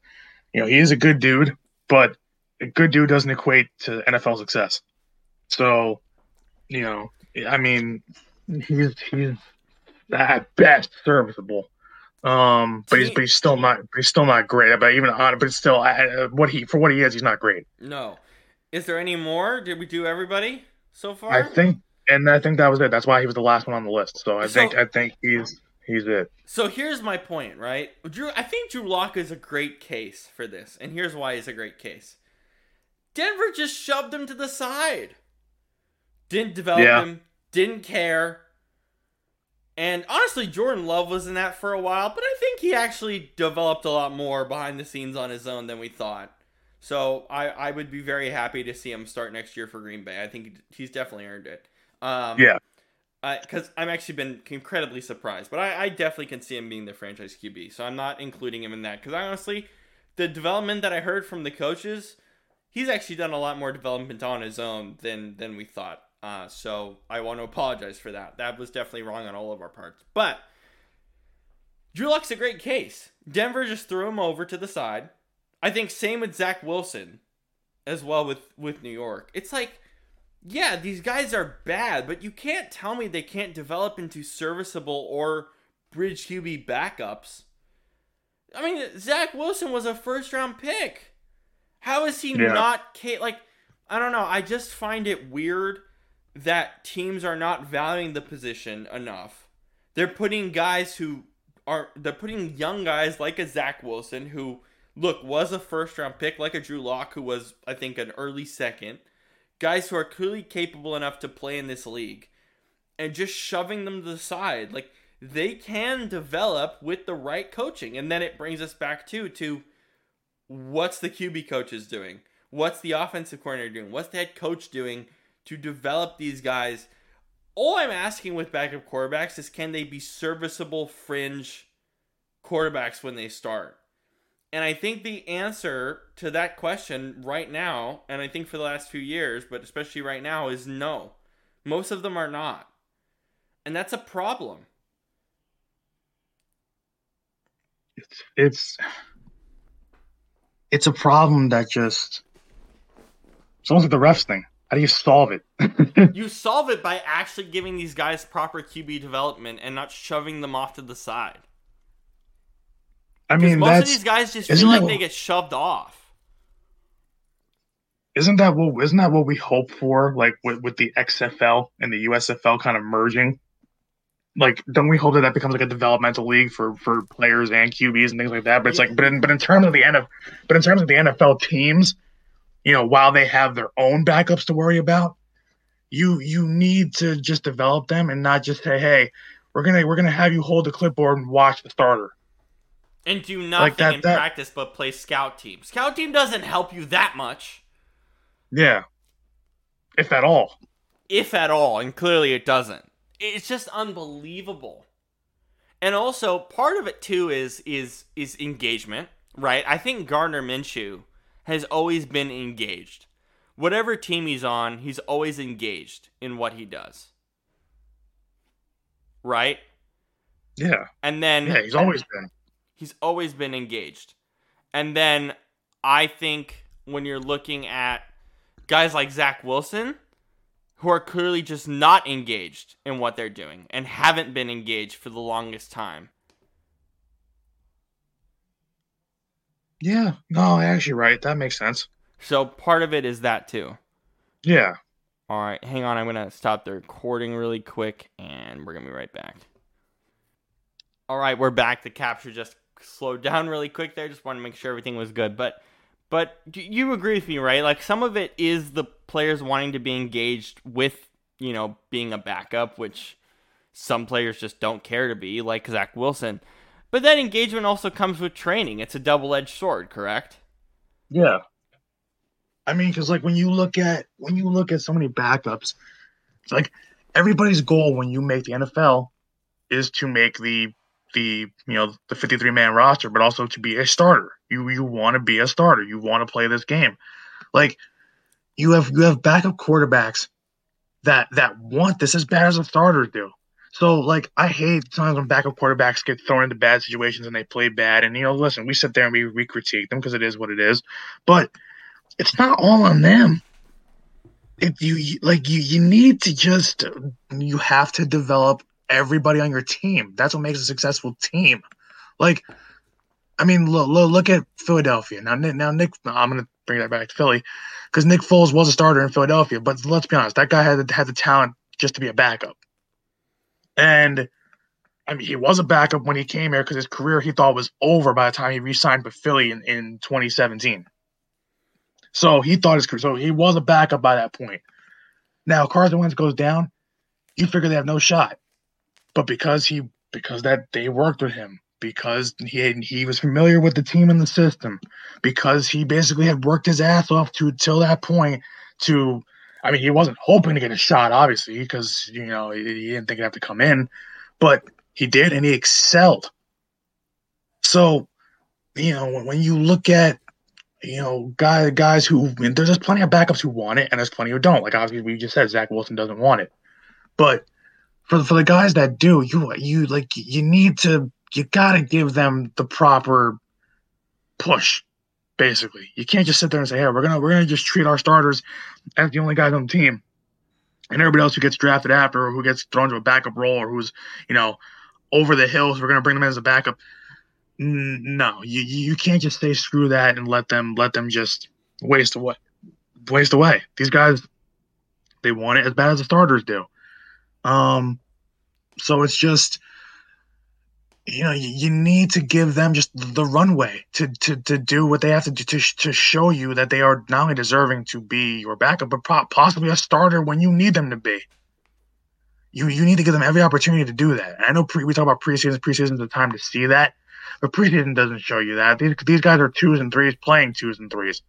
You know, he is a good dude, but a good dude doesn't equate to NFL success. So, you know, I mean, he's he's at best serviceable. Um, but he's but he's still not he's still not great. But even on, but still uh, what he for what he is, he's not great. No. Is there any more? Did we do everybody so far? I think, and I think that was it. That's why he was the last one on the list. So I So- think I think he's he's it. So here's my point, right? Drew, I think Drew Lock is a great case for this, and here's why he's a great case. Denver just shoved him to the side, didn't develop Yeah. him, didn't care, and honestly, Jordan Love was in that for a while, but I think he actually developed a lot more behind the scenes on his own than we thought. So I, I would be very happy to see him start next year for Green Bay. I think he's definitely earned it. Um, Yeah. because I'm actually been incredibly surprised, but I, I definitely can see him being the franchise QB. So I'm not including him in that because honestly, the development that I heard from the coaches, he's actually done a lot more development on his own than than we thought. Uh, so I want to apologize for that. That was definitely wrong on all of our parts. But Drew Lock's a great case. Denver just threw him over to the side. I think same with Zach Wilson, as well with with New York. It's like yeah, these guys are bad, but you can't tell me they can't develop into serviceable or bridge QB backups. I mean, Zach Wilson was a first round pick. How is he Yeah. not ca- like I don't know, I just find it weird that teams are not valuing the position enough. They're putting guys who are they're putting young guys like a Zach Wilson who look was a first round pick like a Drew Lock who was I think an early second guys who are clearly capable enough to play in this league and just shoving them to the side. Like they can develop with the right coaching and then it brings us back to to what's the QB coaches doing? What's the offensive coordinator doing? What's the head coach doing to develop these guys? All I'm asking with backup quarterbacks is can they be serviceable fringe quarterbacks when they start and I think the answer to that question right now, and I think for the last few years, but especially right now, is no. Most of them are not. And that's a problem. it's it's it's a problem that just it's almost like the refs thing. How do you solve it? (laughs) You solve it by actually giving these guys proper QB development and not shoving them off to the side. I mean, most of these guys just feel like they get shoved off. isn't that what isn't that what we hope for? Like with, with the XFL and the USFL kind of merging. Like, don't we hope that that becomes like a developmental league for for players and QBs and things like that? But it's like, but in but in terms of the NFL, but in terms of the NFL teams, you know, while they have their own backups to worry about, you you need to just develop them and not just say, hey, we're gonna we're gonna have you hold the clipboard and watch the starter. And do nothing that- in that- practice but play scout team. Scout team doesn't help you that much. Yeah, if at all. if at all, and clearly it doesn't. It's just unbelievable. And also, part of it too is is is engagement, right? I think Gardner Minshew has always been engaged. Whatever team he's on, he's always engaged in what he does. Right? Yeah, And then yeah, he's always been. He's always been engaged. And then I think when you're looking at guys like Zach Wilson, who are clearly just not engaged in what they're doing and haven't been engaged for the longest time. Yeah, no, actually, right. That makes sense. So part of it is that too. Yeah, All right, hang on. I'm gonna stop the recording really quick, and we're gonna be right back. All right, we're back. The capture just slowed down really quick there. Just wanted to make sure everything was good, but but you agree with me, right? Like some of it is the players wanting to be engaged with you know being a backup, which some players just don't care to be, like Zach Wilson. But that engagement also comes with training. It's a double edged sword, correct? Yeah. I mean, because like when you look at when you look at so many backups, it's like everybody's goal when you make the NFL is to make the the you know the 53 man roster, but also to be a starter. You you want to be a starter. You want to play this game. Like you have you have backup quarterbacks that that want this as bad as the starters do. So like I hate sometimes when backup quarterbacks get thrown into bad situations and they play bad. And you know, listen, we sit there and we, we critique them because it is what it is. But it's not all on them. If you like you you need to just you have to develop everybody on your team. That's what makes a successful team. Like I mean, look, look, look at Philadelphia. Now, now Nick, I'm going to bring that back to Philly because Nick Foles was a starter in Philadelphia. But let's be honest, that guy had had the talent just to be a backup. And I mean, he was a backup when he came here because his career he thought was over by the time he re-signed with Philly in, in 2017. So he thought his career, so he was a backup by that point. Now Carson Wentz goes down, you figure they have no shot. But because he because that they worked with him, because he had, he was familiar with the team and the system, because he basically had worked his ass off to till that point to I mean, he wasn't hoping to get a shot, obviously, because you know he, he didn't think he'd have to come in, but he did, and he excelled. So, you know, when, when you look at you know guys guys who there's just plenty of backups who want it, and there's plenty who don't. Like obviously, we just said Zach Wilson doesn't want it, but for for the guys that do, you you like you need to you got to give them the proper push basically. You can't just sit there and say, "Hey, we're gonna we're gonna just treat our starters as the only guys on the team, and everybody else who gets drafted after or who gets thrown to a backup role or who's you know over the hills, we're gonna bring them as a backup." No, you you can't just say screw that and let them let them just waste away waste away. These guys, they want it as bad as the starters do. Um, so it's just you know, you, need to give them just the runway to, to, to do what they have to do to, to show you that they are not only deserving to be your backup, but possibly a starter when you need them to be. You, you need to give them every opportunity to do that. And I know pre, we talk about preseason. Preseason is the time to see that, but preseason doesn't show you that. These, these guys are twos and threes playing twos and threes.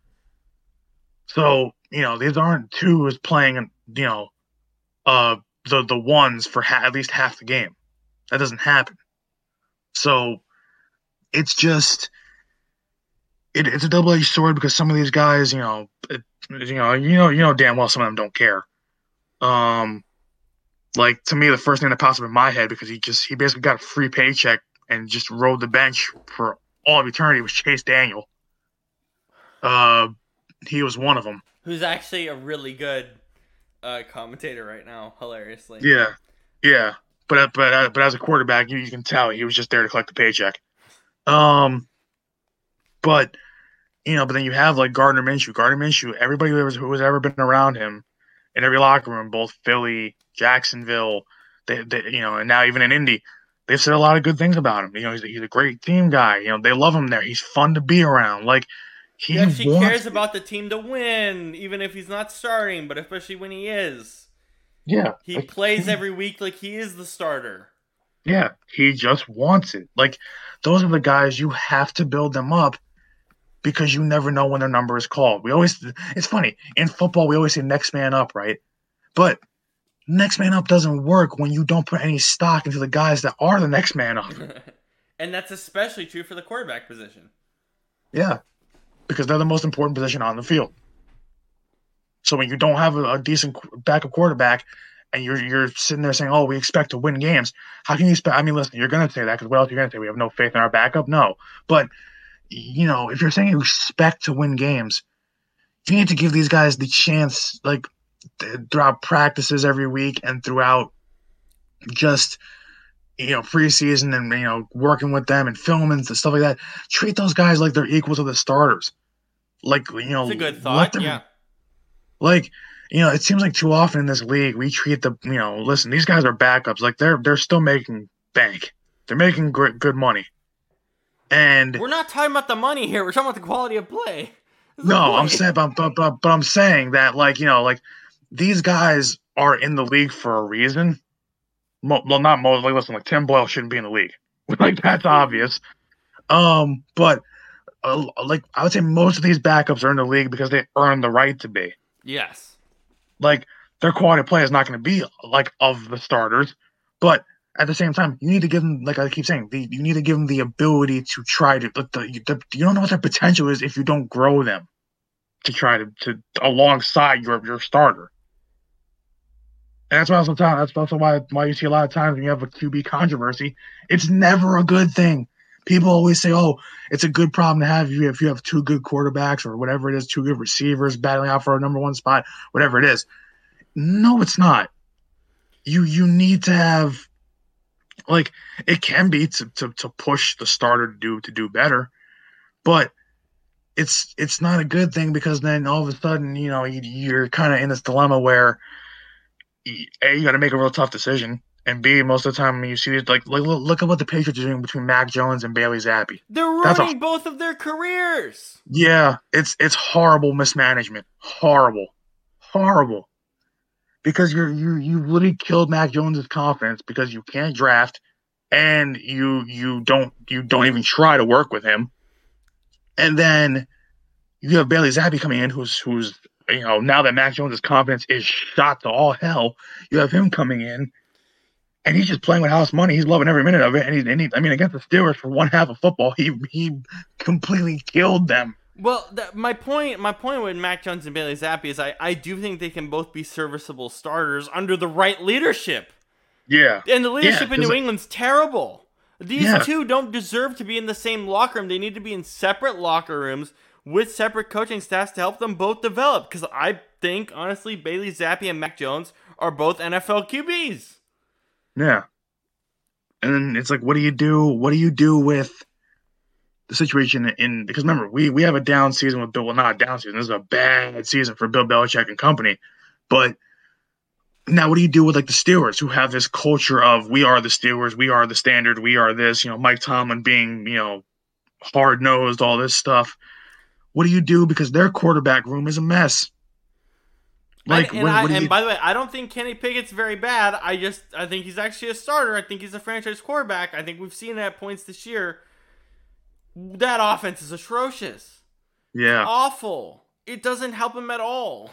So you know these aren't twos playing you know uh the the ones for ha- at least half the game. That doesn't happen. So it's just it, it's a double edged sword because some of these guys, you know, it, you know, you know, you know damn well some of them don't care. Um, like to me, the first thing that pops up in my head because he just he basically got a free paycheck and just rode the bench for all of eternity was Chase Daniel. Uh, he was one of them. Who's actually a really good uh, commentator right now, hilariously. Yeah, yeah but but uh, but as a quarterback, you, you can tell he was just there to collect the paycheck. Um, but you know, but then you have like Gardner Minshew. Gardner Minshew, everybody who who has ever been around him in every locker room, both Philly, Jacksonville, they, they you know, and now even in Indy, they've said a lot of good things about him. You know, he's a, he's a great team guy. You know, they love him there. He's fun to be around. Like he, he actually cares about the team to win, even if he's not starting, but especially when he is. Yeah. He like, plays every week like he is the starter. Yeah, he just wants it. Like those are the guys you have to build them up because you never know when their number is called. We always it's funny, in football we always say next man up, right? But next man up doesn't work when you don't put any stock into the guys that are the next man up. (laughs) and that's especially true for the quarterback position. Yeah. Because they're the most important position on the field. So when you don't have a, a decent backup quarterback, and you're you're sitting there saying, "Oh, we expect to win games," how can you expect? I mean, listen, you're going to say that because what else are you going to say? We have no faith in our backup. No, but you know, if you're saying you expect to win games, you need to give these guys the chance, like throughout practices every week and throughout just you know preseason and you know working with them and filming and stuff like that. Treat those guys like they're equal to the starters. Like you know, it's a good thought. Them, yeah like, you know, it seems like too often in this league we treat the you know, listen, these guys are backups. Like they're they're still making bank. They're making great good money. And We're not talking about the money here. We're talking about the quality of play. No, I'm saying but, but but but I'm saying that like, you know, like these guys are in the league for a reason. Mo- well, not most. Like, listen, like Tim Boyle shouldn't be in the league. (laughs) like that's obvious. Um, but uh, like I would say, most of these backups are in the league because they earn the right to be. Yes. Like their quality of play is not going to be like of the starters, but at the same time, you need to give them, like I keep saying, the, you need to give them the ability to try to. The, the, the, you don't know what their potential is if you don't grow them to try to to alongside your your starter. And that's why. That's also why why you see a lot of times when you have a QB controversy, it's never a good thing. People always say, "Oh, it's a good problem to have if you have two good quarterbacks or whatever it is, two good receivers battling out for a number one spot, whatever it is." No, it's not. You you need to have like it can be to, to, to push the starter to do to do better, but it's it's not a good thing because then all of a sudden you know you, you're kind of in this dilemma where a you got to make a real tough decision and b most of the time when you see it like look, look at what the Patriots are doing between Mac Jones and Bailey Zappe. They're That's a- ruining both of their careers. Yeah, it's it's horrible mismanagement. Horrible. Horrible. Because you're you you literally killed Mac Jones's confidence because you can't draft and you you don't you don't even try to work with him. And then you have Bailey Zappi coming in who's who's you know, now that Mac Jones's confidence is shot to all hell, you have him coming in and he's just playing with house money. He's loving every minute of it. And he's, and he, I mean, against the Steelers for one half of football, he he completely killed them. Well, my point, my point with Mac Jones and Bailey Zappe is I, I do think they can both be serviceable starters under the right leadership. Yeah. And the leadership in New England's terrible. These Yeah. two don't deserve to be in the same locker room. They need to be in separate locker rooms with separate coaching staffs to help them both develop. Because I think, honestly, Bailey Zappe and Mac Jones are both NFL QBs. Yeah. And then it's like, what do you do? What do you do with the situation in because remember, we we have a down season with Bill. Well, not a down season. This is a bad season for Bill Belichick and company. But now, what do you do with like the Steelers, who have this culture of we are the Steelers, we are the standard, we are this. You know, Mike Tomlin being you know hard nosed, all this stuff. What do you do because their quarterback room is a mess? Like, and, and, what, I, what and you? by the way, I don't think Kenny Pickett's very bad. I just I think he's actually a starter. I think he's a franchise quarterback. I think we've seen that points this year. That offense is atrocious. yeah, Awful. It doesn't help him at all.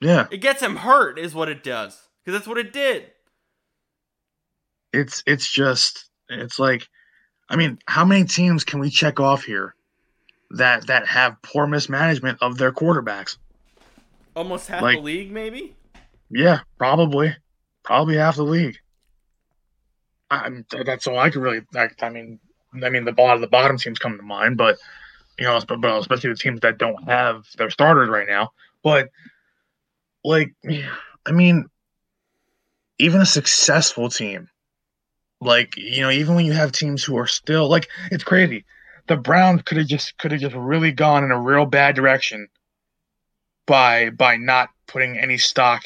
yeah. It gets him hurt, is what it does. Because that's what it did. it's it's just it's like I mean, how many teams can we check off here that that have poor mismanagement of their quarterbacks? Almost half Like- the league, maybe. Yeah, probably, probably half the league. I, that's all I could really. I, I mean, I mean the bottom the bottom teams come to mind, but you know, especially the teams that don't have their starters right now. But like, I mean, even a successful team, like you know, even when you have teams who are still like, it's crazy. The Browns could have just could have just really gone in a real bad direction by by not putting any stock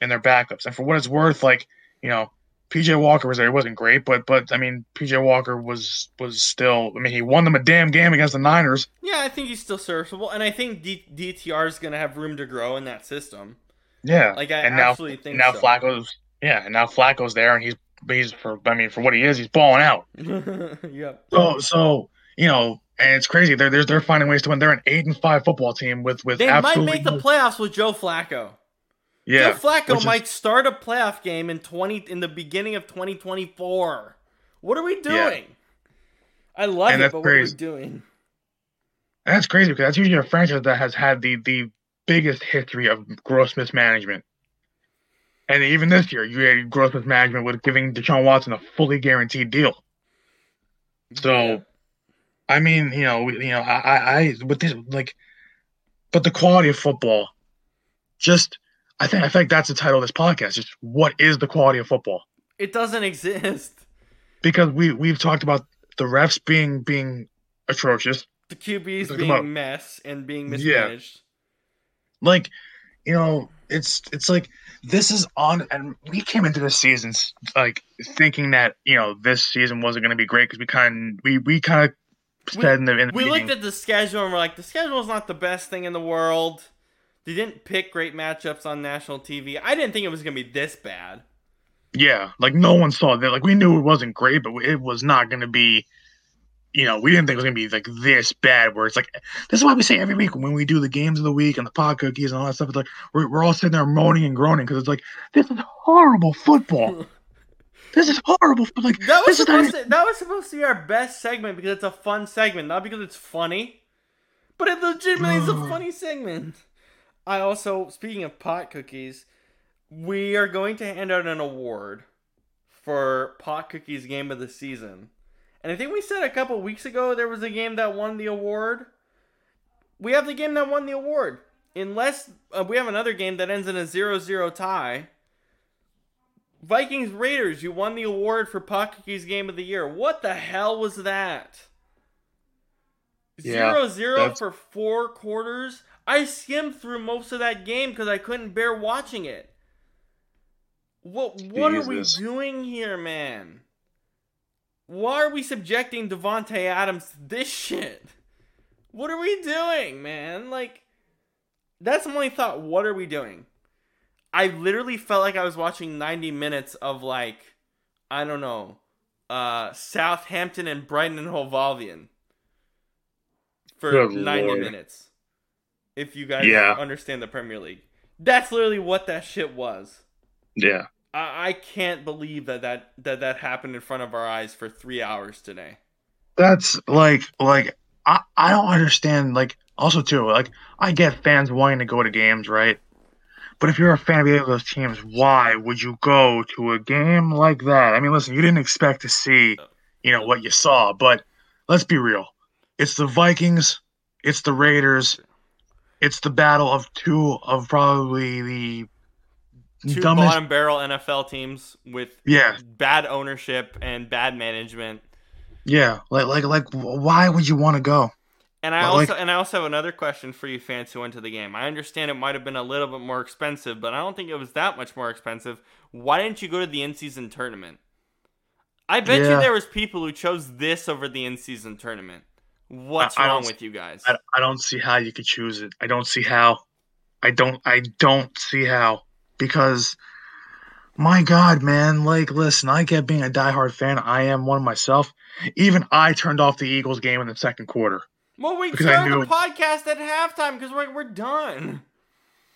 in their backups. And for what it's worth, like you know, PJ Walker was there. He wasn't great, but but I mean, PJ Walker was was still. I mean, he won them a damn game against the Niners. Yeah, I think he's still serviceable, and I think D- DTR is going to have room to grow in that system. Yeah, Like I and now absolutely think now so. Flacco's yeah, and now Flacco's there, and he's he's for I mean for what he is, he's balling out. (laughs) yep. So so you know, and it's crazy. They're they're, they're finding ways to win. They're an eight and five football team with with They might make the playoffs with Joe Flacco. yeah. Joe Flacco is- might start a playoff game in twenty in the beginning of twenty twenty four. What are we doing? I love And it, but what crazy. are we doing? And that's crazy because that's usually a franchise that has had the the biggest history of gross mismanagement. And even this year, you had gross mismanagement with giving Deshaun Watson a fully guaranteed deal. So, Yeah. I mean, you know, you know, I, I, I, with this, like, but the quality of football, just, I think, I think that's the title of this podcast. Just what is the quality of football? it doesn't (laughs) exist. Because we we've talked about the refs being being atrocious. The QBs being about- mess and being Yeah. mismanaged. like you know, it's it's like this is on, and we came into the season like thinking that you know this season wasn't going to be great because we kind we we kind of said we, in the, we meeting, looked at the schedule and we're like, the schedule is not the best thing in the world. They didn't pick great matchups on national TV. I didn't think it was gonna be this bad. yeah, like no one saw that. Like we knew it wasn't great, but it was not going to be. You know, we didn't think it was gonna be like this bad. Where it's like, this is why we say every week when we do the games of the week and the pot cookies and all that stuff. It's like we're, we're all sitting there moaning and groaning because it's like this is horrible football. (laughs) this is horrible. But like That was this is supposed to, that was supposed to be our best segment because it's a fun segment, not because it's funny. But it legitimately is a (sighs) funny segment. I also, speaking of pot cookies, we are going to hand out an award for pot cookies game of the season. And I think we said a couple weeks ago there was a game that won the award. We have the game that won the award. Unless uh, we have another game that ends in a 0-0 tie. Vikings Raiders, you won the award for Pot Game of the Year. What the hell was that? Yeah, Zero zero that's- for four quarters. I skimmed through most of that game because I couldn't bear watching it. What what are we doing here, man? Why are we subjecting Davante Adams to this shit? What are we doing, man? Like, that's my only thought. What are we doing? I literally felt like I was watching 90 minutes of like, I don't know, uh, Southampton and Brighton and Hove Albion for Good 90 Lord. minutes. If you guys Yeah. understand the Premier League, that's literally what that shit was. yeah. I, I can't believe that, that that that happened in front of our eyes for three hours today. That's like like I I don't understand. Like also too like I get fans wanting to go to games, right? But if you're a fan of either of those teams, why would you go to a game like that? I mean, listen, you didn't expect to see, you know, what you saw, but let's be real. It's the Vikings, it's the Raiders, it's the battle of two of probably the Two dumbest. bottom barrel NFL teams with Yeah, bad ownership and bad management. yeah. Like like like, why would you want to go? And I Well, also like- and I also have another question for you fans who went to the game. I understand it might have been a little bit more expensive, but I don't think it was that much more expensive. Why didn't you go to the in-season tournament? I bet you there was people who chose this over the in-season tournament. What's I- wrong with you guys? I, I don't see how you could choose it. I don't see how. I don't I don't see how because my god, man, like listen, I get being a diehard fan. I am one myself. Even I turned off the Eagles game in the second quarter. Well, we started the podcast at halftime because we're we're done.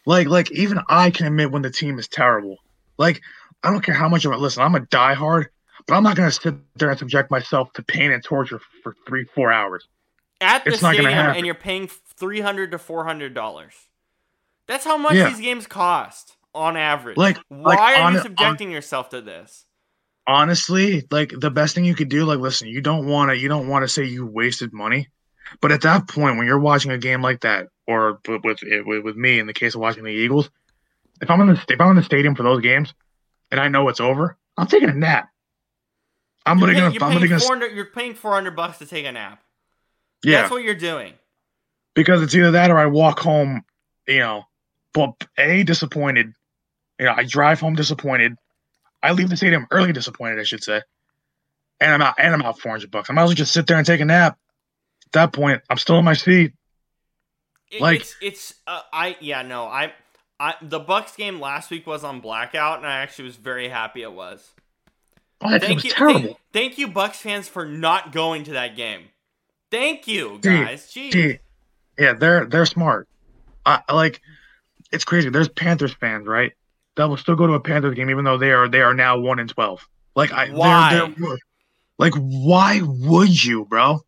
Like like even I can admit when the team is terrible. Like I don't care how much of it listen, I'm a diehard, but I'm not gonna sit there and subject myself to pain and torture for three, four hours. At the It's stadium, and you're paying three hundred to four hundred dollars. That's how much Yeah. these games cost on average. Like- why like, are on- you on- subjecting yourself to this? honestly, like the best thing you could do, like listen, you don't want to, you don't want to say you wasted money, but at that point, when you're watching a game like that, or with with, me in the case of watching the Eagles, if I'm in the if I'm in the stadium for those games, and I know it's over, I'm taking a nap. I'm You're gonna, you're I'm paying gonna, gonna 400 You're paying four hundred bucks to take a nap. yeah, That's what you're doing. because it's either that or I walk home, you know, but a disappointed. You know, I drive home disappointed. I leave the stadium early disappointed, I should say. And I'm out and I'm out four hundred bucks. I might as well just sit there and take a nap. At that point, I'm still in my seat. It- Like- it's it's uh, I yeah no I I the Bucks game last week was on blackout and I actually was very happy it was. Oh, that Thank was you, terrible. Thank, thank you Bucks fans for not going to that game. Thank you guys. Gee, yeah, they're they're smart. I like it's crazy. There's Panthers fans, right? That will still go to a Panthers game even though they are they are now one in twelve. Like I they're- Why? they're- like why would you, bro?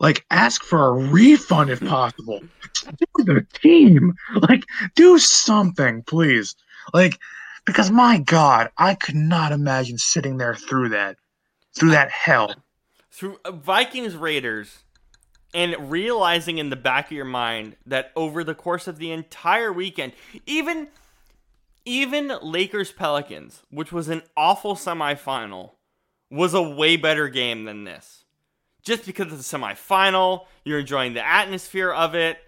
Like ask for a refund if possible. Do the team. Like do something, please. Like because my God, I could not imagine sitting there through that. Through that hell. through uh, Vikings Raiders and realizing in the back of your mind that over the course of the entire weekend, even even Lakers Pelicans, which was an awful semifinal, was a way better game than this. Just because it's a semifinal, you're enjoying the atmosphere of it.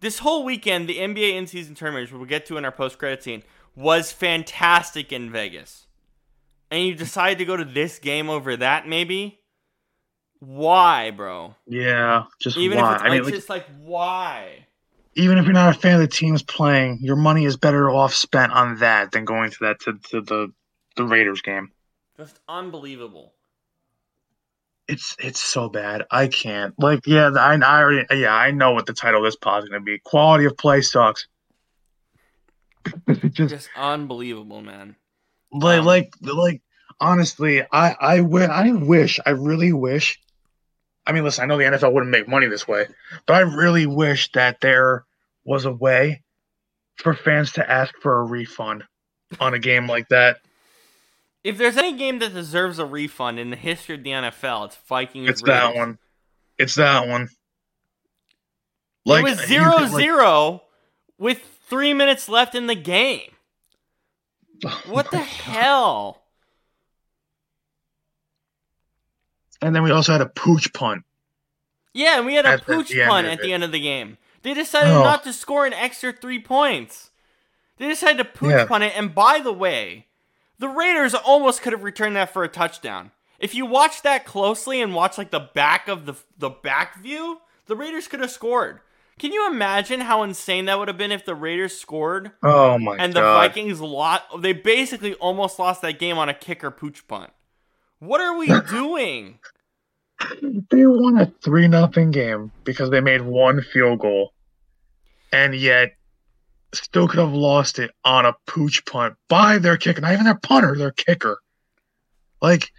this whole weekend, the NBA in-season tournament, which we'll get to in our post-credit scene, was fantastic in Vegas. And you decided to go to this game over that, maybe? Why, bro? Yeah, just Even why? if it's, I mean, it's like, just like why? even if you're not a fan of the teams playing, your money is better off spent on that than going to that to, to the the Raiders game. Just unbelievable. It's it's so bad. I can't. Like, yeah, I, I already yeah, I know what the title of this pod is gonna be. Quality of play sucks. Just Just unbelievable, man. like Um, like like honestly, I I, I wish I really wish. I mean, listen, I know the NFL wouldn't make money this way, but I really wish that there was a way for fans to ask for a refund on a game like that. If there's any game that deserves a refund in the history of the NFL, it's Vikings. It's that one. It's that one. it was you zero like- zero with three minutes left in the game. Oh What the God. hell? And then we also had a pooch punt. Yeah, and we had a At pooch the punt at the end of the game. They decided Oh. not to score an extra three points. They decided to pooch Yeah. punt it, and by the way, the Raiders almost could have returned that for a touchdown. If you watch that closely and watch like the back of the the back view, the Raiders could have scored. Can you imagine how insane that would have been if the Raiders scored Oh my god. and the god. Vikings lot? They basically almost lost that game on a kicker pooch punt. What are we (laughs) doing? They won a three nothing game because they made one field goal, and yet still could have lost it on a pooch punt by their kicker, not even their punter, their kicker. Like,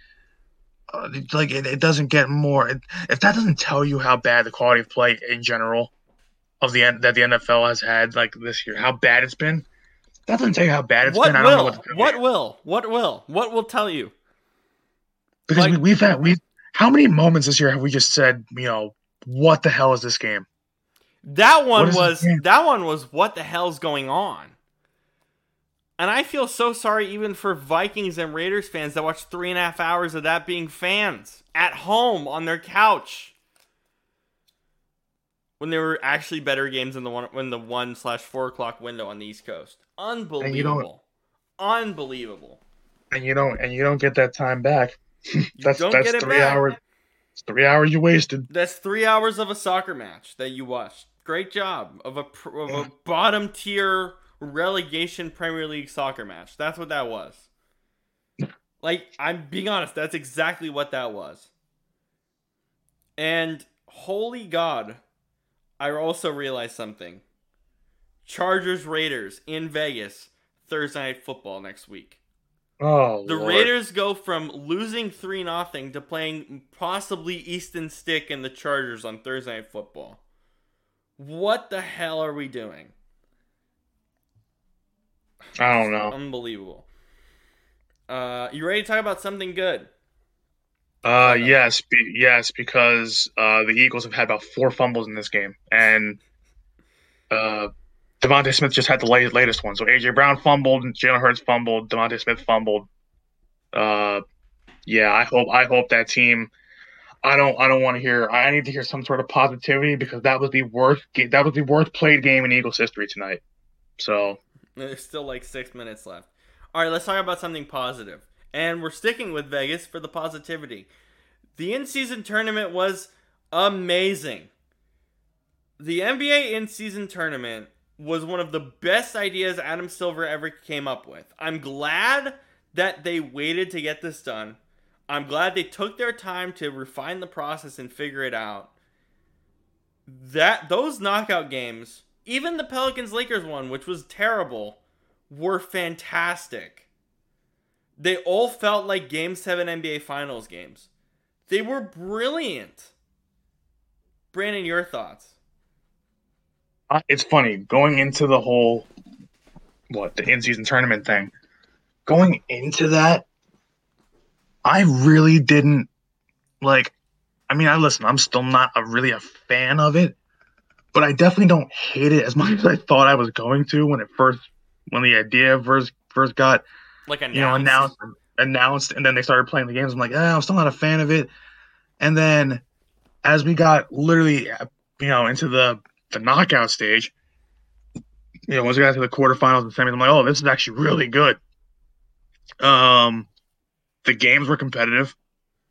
uh, like it, it doesn't get more. It, if that doesn't tell you how bad the quality of play in general of the that the NFL has had like this year, how bad it's been. That doesn't tell you how bad it's what been. I don't know will? what. What will? What will? What will tell you? because like- we, we've had we. How many moments this year have we just said, you know, what the hell is this game? That one was that one was what the hell's going on? And I feel so sorry even for Vikings and Raiders fans that watched three and a half hours of that being fans at home on their couch. When there were actually better games in the one when the one slash four o'clock window on the East Coast. Unbelievable. Unbelievable. and you don't and you don't get that time back. (laughs) You That's don't that's get it three back. hours. Three hours you wasted. That's three hours of a soccer match that you watched. Great job of a of a bottom tier relegation Premier League soccer match. That's what that was. Like I'm being honest, that's exactly what that was. And holy God, I also realized something. Chargers Raiders in Vegas Thursday night football next week. Oh, The Lord. Raiders go from losing 3 0 to playing possibly Easton Stick and the Chargers on Thursday Night Football. What the hell are we doing? I don't know. Unbelievable. Uh, you ready to talk about something good? Uh, yes, be, yes, because uh, the Eagles have had about four fumbles in this game, and uh, DeVonta Smith just had the latest, latest one. So AJ Brown fumbled, Jalen Hurts fumbled, DeVonta Smith fumbled. Uh, yeah, I hope I hope that team. I don't I don't want to hear. I need to hear some sort of positivity because that was the worst. That was the worst played game in Eagles history tonight. So There's still like six minutes left. All right, let's talk about something positive. And we're sticking with Vegas for the positivity. The in season tournament was amazing. The NBA in season tournament was one of the best ideas Adam Silver ever came up with. I'm glad that they waited to get this done. I'm glad they took their time to refine the process and figure it out. That those knockout games, even the Pelicans Lakers one, which was terrible, were fantastic. They all felt like Game 7 NBA Finals games. They were brilliant. Brandon, your thoughts? Uh, it's funny going into the whole what the in-season tournament thing. Going into that, I really didn't like. I mean, I listen. I'm still not a, really a fan of it, but I definitely don't hate it as (laughs) much as I thought I was going to when it first, when the idea first first got Like announced. you know announced announced, and then they started playing the games. I'm like, eh, I'm still not a fan of it. And then as we got literally, you know, into the the knockout stage, you know, once we got to the quarterfinals and semis, I'm like, oh, this is actually really good. Um, the games were competitive.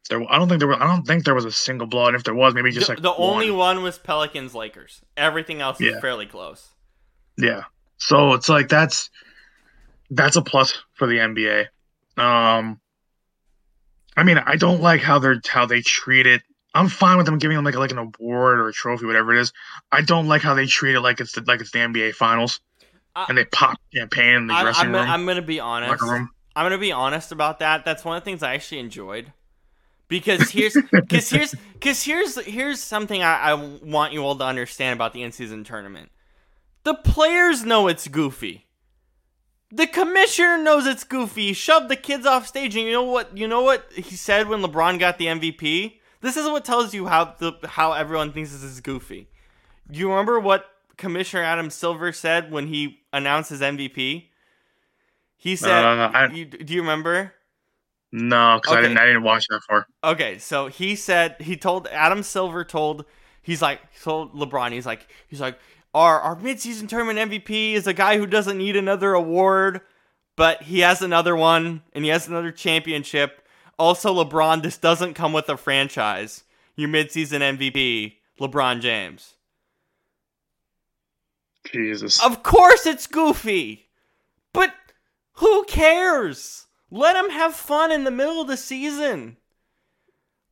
There, I don't think there were. I don't think there was a single blowout. If there was, maybe just the, like the only one. one was Pelicans Lakers. Everything else was fairly close. Yeah. So it's like that's that's a plus for the NBA. Um I mean, I don't like how they're how they treat it. I'm fine with them giving them like like an award or a trophy, whatever it is. I don't like how they treat it like it's the, like it's the NBA finals I- and they pop champagne in the I, dressing I'm, room, I'm gonna be honest. I'm gonna be honest about that. That's one of the things I actually enjoyed. Because (laughs) here's because here's because here's here's something I, I want you all to understand about the in season tournament. The players know it's goofy. The commissioner knows it's goofy. He shoved the kids off stage, and you know what? You know what he said when LeBron got the MVP. This is what tells you how the how everyone thinks this is goofy. Do you remember what Commissioner Adam Silver said when he announced his MVP? He said, Uh, I- you, "Do you remember?" No, because I didn't I didn't watch that far. Okay, so he said he told Adam Silver told he's like told LeBron he's like he's like our our midseason tournament MVP is a guy who doesn't need another award, but he has another one and he has another championship. Also, LeBron, this doesn't come with a franchise. Your midseason MVP, LeBron James. Jesus. Of course it's goofy. But who cares? Let him have fun in the middle of the season.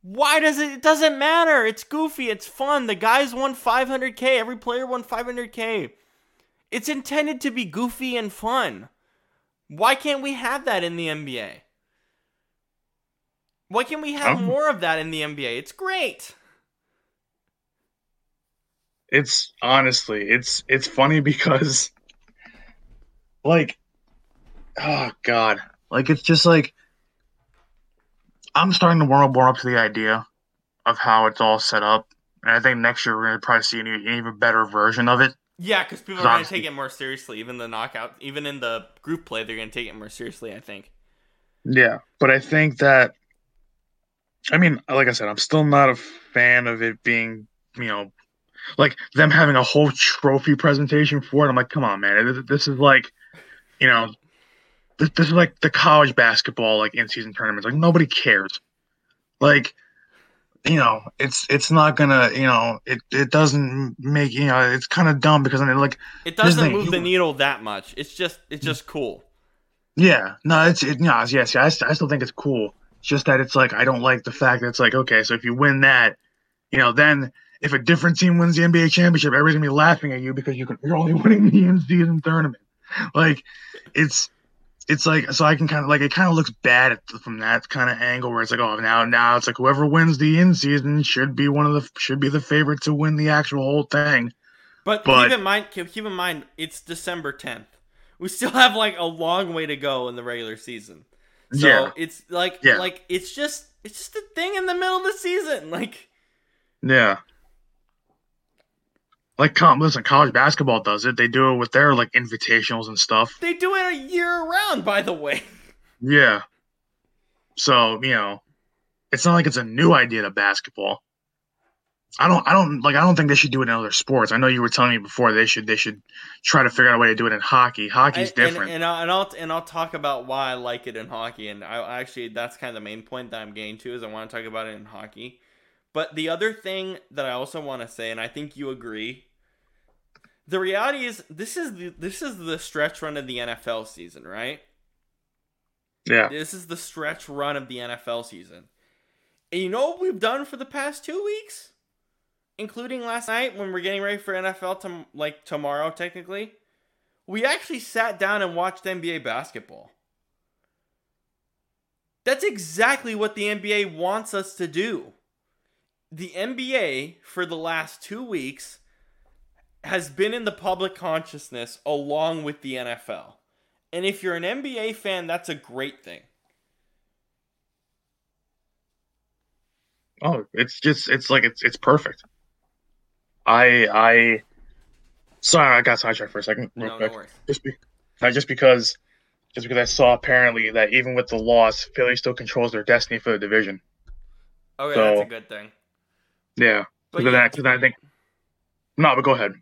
Why does it it doesn't matter. It's goofy, it's fun. The guys won 500k, every player won 500k. It's intended to be goofy and fun. Why can't we have that in the NBA? Why can't we have Um, more of that in the NBA? It's great. it's honestly it's it's funny because like oh god like it's just like i'm starting to warm up, warm up to the idea of how it's all set up and i think next year we're going to probably see an, e- even better version of it Yeah, because people are going to honestly- take it more seriously. Even the knockout, even in the group play, they're going to take it more seriously. I think. yeah but i think that i mean like i said i'm still not a fan of it being you know like them having a whole trophy presentation for it i'm like come on man this, this is like you know this, this is like the college basketball like in-season tournaments like nobody cares like you know it's it's not gonna you know it it doesn't make you know it's kind of dumb because i mean like It doesn't thing, move you- the needle that much. It's just it's just cool. Yeah, no, it's it, no, yes, I, I still think it's cool. It's just that it's like I don't like the fact that it's like okay, so if you win that, you know, then if a different team wins the NBA championship, everybody's gonna be laughing at you because you can, you're only (laughs) winning the in-season tournament. Like, it's it's like so I can kind of like it kind of looks bad at, from that kind of angle where it's like oh now now it's like whoever wins the in-season should be one of the should be the favorite to win the actual whole thing. But, But- keep in mind, keep keep in mind, it's December tenth. We still have like a long way to go in the regular season. So Yeah. it's like Yeah. like it's just it's just a thing in the middle of the season. (laughs) Like Yeah. Like, com- listen, college basketball does it. They do it with their like invitationals and stuff. they do it a year round, by the way. Yeah. So you know, it's not like it's a new idea to basketball. I don't, I don't like. I don't think they should do it in other sports. I know you were telling me before they should, they should try to figure out a way to do it in hockey. Hockey's And- and- different. And, I'll, and I'll and I'll talk about why I like it in hockey. And I actually that's kind of the main point that I'm getting to is I want to talk about it in hockey. But the other thing that I also want to say, and I think you agree, the reality is this is the this is the stretch run of the NFL season, right? yeah. This is the stretch run of the NFL season. And you know what we've done for the past two weeks? Including last night when we're getting ready for NFL to like tomorrow technically. We actually sat down and watched NBA basketball. That's exactly what the NBA wants us to do. The NBA for the last 2 weeks has been in the public consciousness along with the NFL. And if you're an NBA fan, that's a great thing. Oh, it's just, it's like it's, it's perfect. I, I. Sorry, I got sidetracked for a second. Real No, quick. no worries. just be, not just because just because I saw apparently that even with the loss, Philly still controls their destiny for the division. Okay, So- that's a good thing. Yeah, But because yeah, 'cause I think no, but go ahead.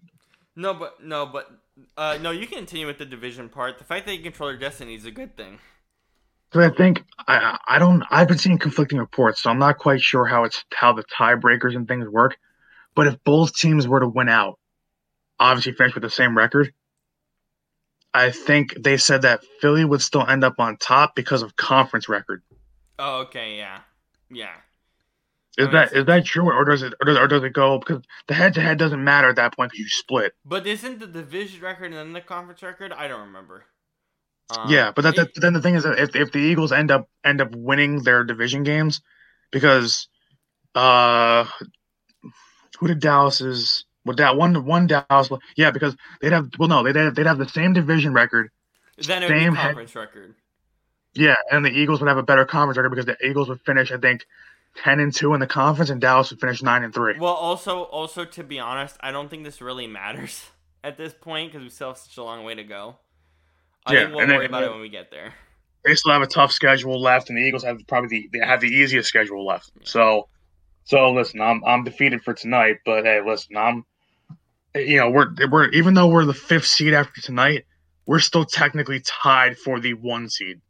No, but no, but uh, no. You can continue with the division part. The fact that you control your destiny is a good thing. So I think I I don't I've been seeing conflicting reports, so I'm not quite sure how it's how the tiebreakers and things work. But if both teams were to win out, obviously finish with the same record, I think they said that Philly would still end up on top because of conference record. Oh, okay, yeah, yeah. Is That is that true, or does it or does, or does it go because the head to head doesn't matter at that point because you split? But isn't the division record and then the conference record? I don't remember. Um, yeah, but that, that then the thing is that if if the Eagles end up end up winning their division games, because uh, who did Dallas's well that one one Dallas yeah because they'd have well no they'd have, they'd have the same division record then it would be same head- conference record. yeah and the Eagles would have a better conference record because the Eagles would finish I think ten and two in the conference and Dallas would finish nine and three. Well, also, also to be honest, I don't think this really matters (laughs) at this point because we still have such a long way to go. I Yeah, think we'll and then- worry about it when we get there. They still have a tough schedule left, and the Eagles have probably the they have the easiest schedule left. So, so listen, I'm I'm defeated for tonight, but hey, listen, I'm you know we're we're even though we're the fifth seed after tonight, we're still technically tied for the one seed.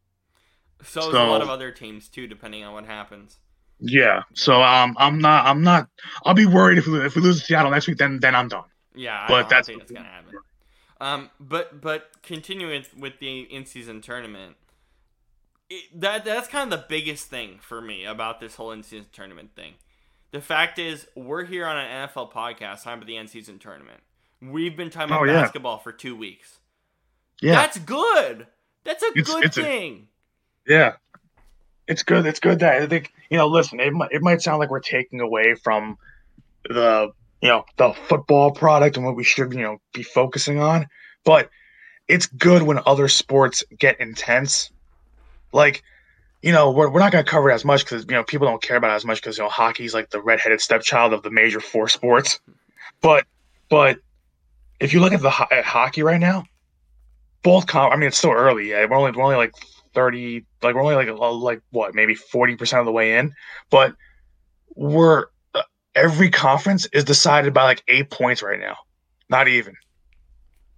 So, is a lot of other teams too, depending on what happens. Yeah. So um, I'm not I'm not I'll be worried if we if we lose to Seattle next week, then then I'm done. Yeah, I But don't that's- think that's gonna happen. Um, but but continuing with, the in-season tournament, it, that that's kind of the biggest thing for me about this whole in-season tournament thing. The fact is, we're here on an NFL podcast talking about the in-season tournament. We've been talking about Oh, yeah. basketball for two weeks. Yeah. That's good. That's a It's- good it's a- thing. Yeah, it's good. It's good that I think you know. Listen, it might, it might sound like we're taking away from the you know the football product and what we should you know be focusing on, but it's good when other sports get intense. Like, you know, we're, we're not gonna cover it as much because you know people don't care about it as much because you know hockey's like the redheaded stepchild of the major four sports, but but if you look at the at hockey right now, both com I mean it's still early. Yeah, we're only we're only like thirty, like we're only like like what maybe forty percent of the way in, but we're uh, every conference is decided by like eight points right now, not even.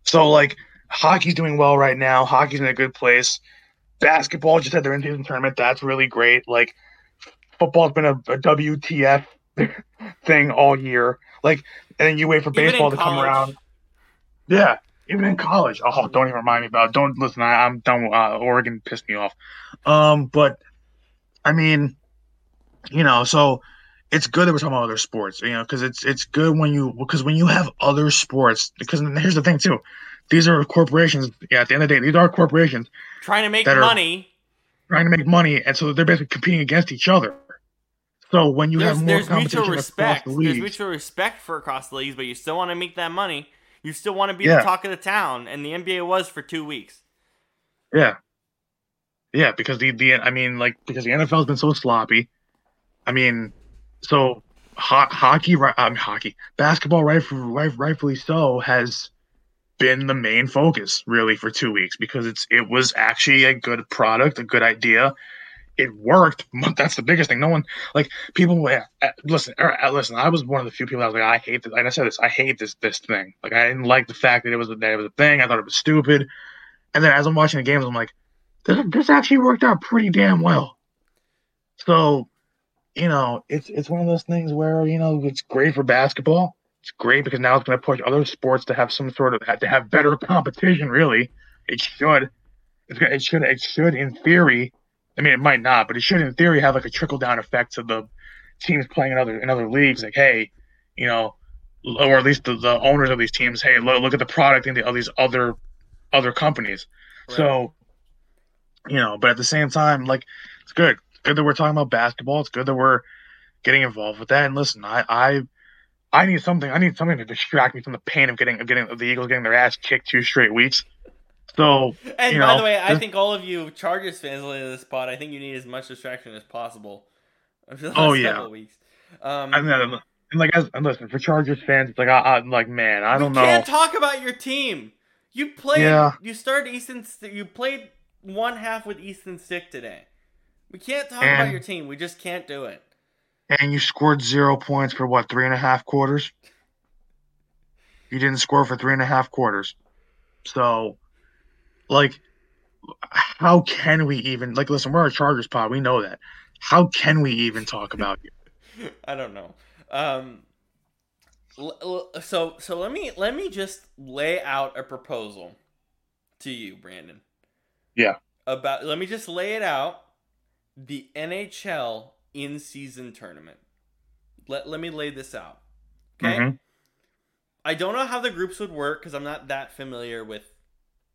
So like hockey's doing well right now. Hockey's in a good place. Basketball just had their in-season tournament. That's really great. Like football's been a, a WTF (laughs) thing all year. Like, and then you wait for Even baseball to come around. Yeah, even in college. Oh, don't even remind me about. It. Don't listen. I, I'm done. With, uh, Oregon pissed me off. Um, but I mean, you know, so it's good that we're talking about other sports. You know, because it's it's good when you because when you have other sports. Because here's the thing too, these are corporations. Yeah, at the end of the day, these are corporations Trying to make money. trying to make money, and so they're basically competing against each other. So when you There's, have more there's competition mutual respect. the There's mutual respect for across the leagues, but you still want to make that money. You still want to be Yeah. the talk of the town, and the NBA was for two weeks. Yeah. Yeah, because the the I mean like because the NFL's been so sloppy. I mean, so ho- hockey, um, hockey, basketball, right, right, rightfully so, has been the main focus really for two weeks because it's it was actually a good product, a good idea. It worked. That's the biggest thing. No one like people. uh, Listen, uh, listen. I was one of the few people that was like, I hate this. Like I said this, I hate this this thing. Like I didn't like the fact that it was that it was a thing. I thought it was stupid. And then as I'm watching the games, I'm like, this, this actually worked out pretty damn well. So, you know, it's it's one of those things where you know it's great for basketball. It's great because now it's going to push other sports to have some sort of to have better competition. Really, it should. It should it should in theory. I mean, it might not, but it should in theory have like a trickle down effect to the teams playing in other in other leagues. Like, hey, you know, or at least the, the owners of these teams. Hey, look, look at the product in the, of these other other companies. So, you know, but at the same time, like it's good. It's good that we're talking about basketball. It's good that we're getting involved with that. And listen, I I I need something. I need something to distract me from the pain of getting of getting of the Eagles getting their ass kicked two straight weeks. So And by know, the way, I think all of you Chargers fans listening to this pod, I think you need as much distraction as possible. (laughs) For the last Oh, yeah. couple weeks. Um, and then and like and listen for Chargers fans, it's like I, I'm like man, I don't we know. can't talk about your team. You played. Yeah. You started Easton. You played one half with Easton Stick today. We can't talk And- about your team. We just can't do it. and you scored zero points for what three and a half quarters. You didn't score for three and a half quarters. So, like, how can we even like? Listen, we're a Chargers pod. We know that. How can we even talk about you? (laughs) I don't know. Um, so so let me let me just lay out a proposal to you, Brandon. Yeah. About let me just lay it out. The NHL in season tournament. Let let me lay this out. Okay. Mm-hmm. I don't know how the groups would work because I'm not that familiar with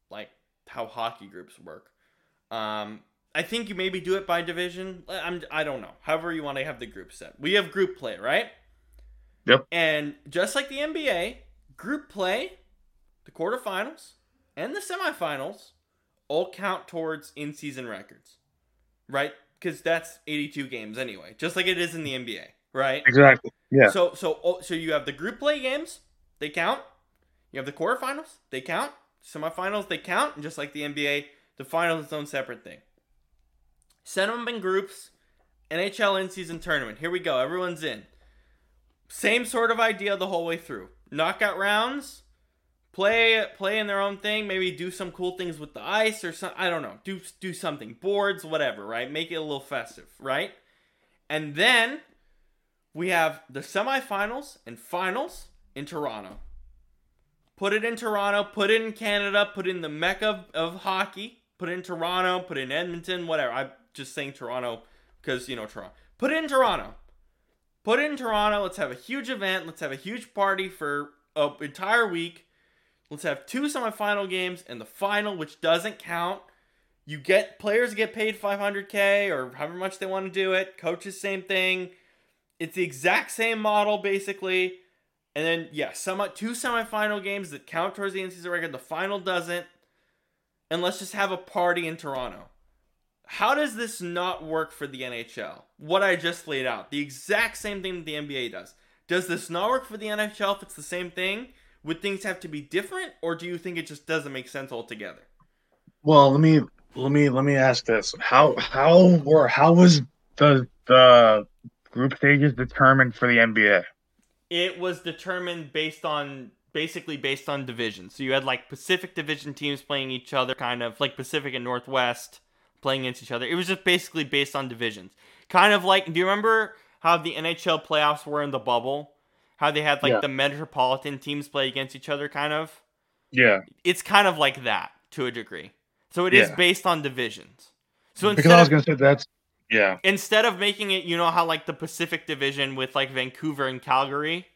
like how hockey groups work. Um, I think you maybe do it by division. I'm I don't know. However you want to have the group set. We have group play, right? Yep. And just like the NBA, group play, the quarterfinals, and the semifinals all count towards in-season records, right? Because that's 82 games anyway, just like it is in the NBA, right? Exactly. Yeah. So so oh, so you have the group play games, they count. You have the quarterfinals, they count. Semifinals, they count, and just like the NBA, the finals is its own separate thing. Send them in groups. NHL in-season tournament. Here we go. Everyone's in. Same sort of idea the whole way through. Knockout rounds, play play in their own thing. Maybe do some cool things with the ice or some. I don't know. Do do something. Boards, whatever. Right. Make it a little festive. Right. And then we have the semifinals and finals in Toronto. Put it in Toronto. Put it in Canada. Put it in the mecca of, of hockey. Put it in Toronto. Put it in Edmonton. Whatever. I'm just saying Toronto because you know Toronto. Put it in Toronto. Put it in Toronto. Let's have a huge event. Let's have a huge party for an entire week. Let's have two semifinal games and the final, which doesn't count. You get players get paid 500k or however much they want to do it. Coaches, same thing. It's the exact same model basically. And then yeah, two semifinal games that count towards the in-season record. The final doesn't. And let's just have a party in Toronto. How does this not work for the NHL? What I just laid out, the exact same thing that the NBA does. Does this not work for the NHL if it's the same thing? Would things have to be different, or do you think it just doesn't make sense altogether? Well, let me let me let me ask this: how how were how was the the group stages determined for the NBA? It was determined based on basically based on division. So you had like Pacific Division teams playing each other, kind of like Pacific and Northwest playing against each other. It was just basically based on divisions. Kind of like, do you remember how the NHL playoffs were in the bubble? How they had like yeah. the metropolitan teams play against each other, kind of? Yeah. It's kind of like that to a degree. So it yeah. is based on divisions. So because I was going to say that's yeah. Instead of making it, you know how like the Pacific Division with like Vancouver and Calgary,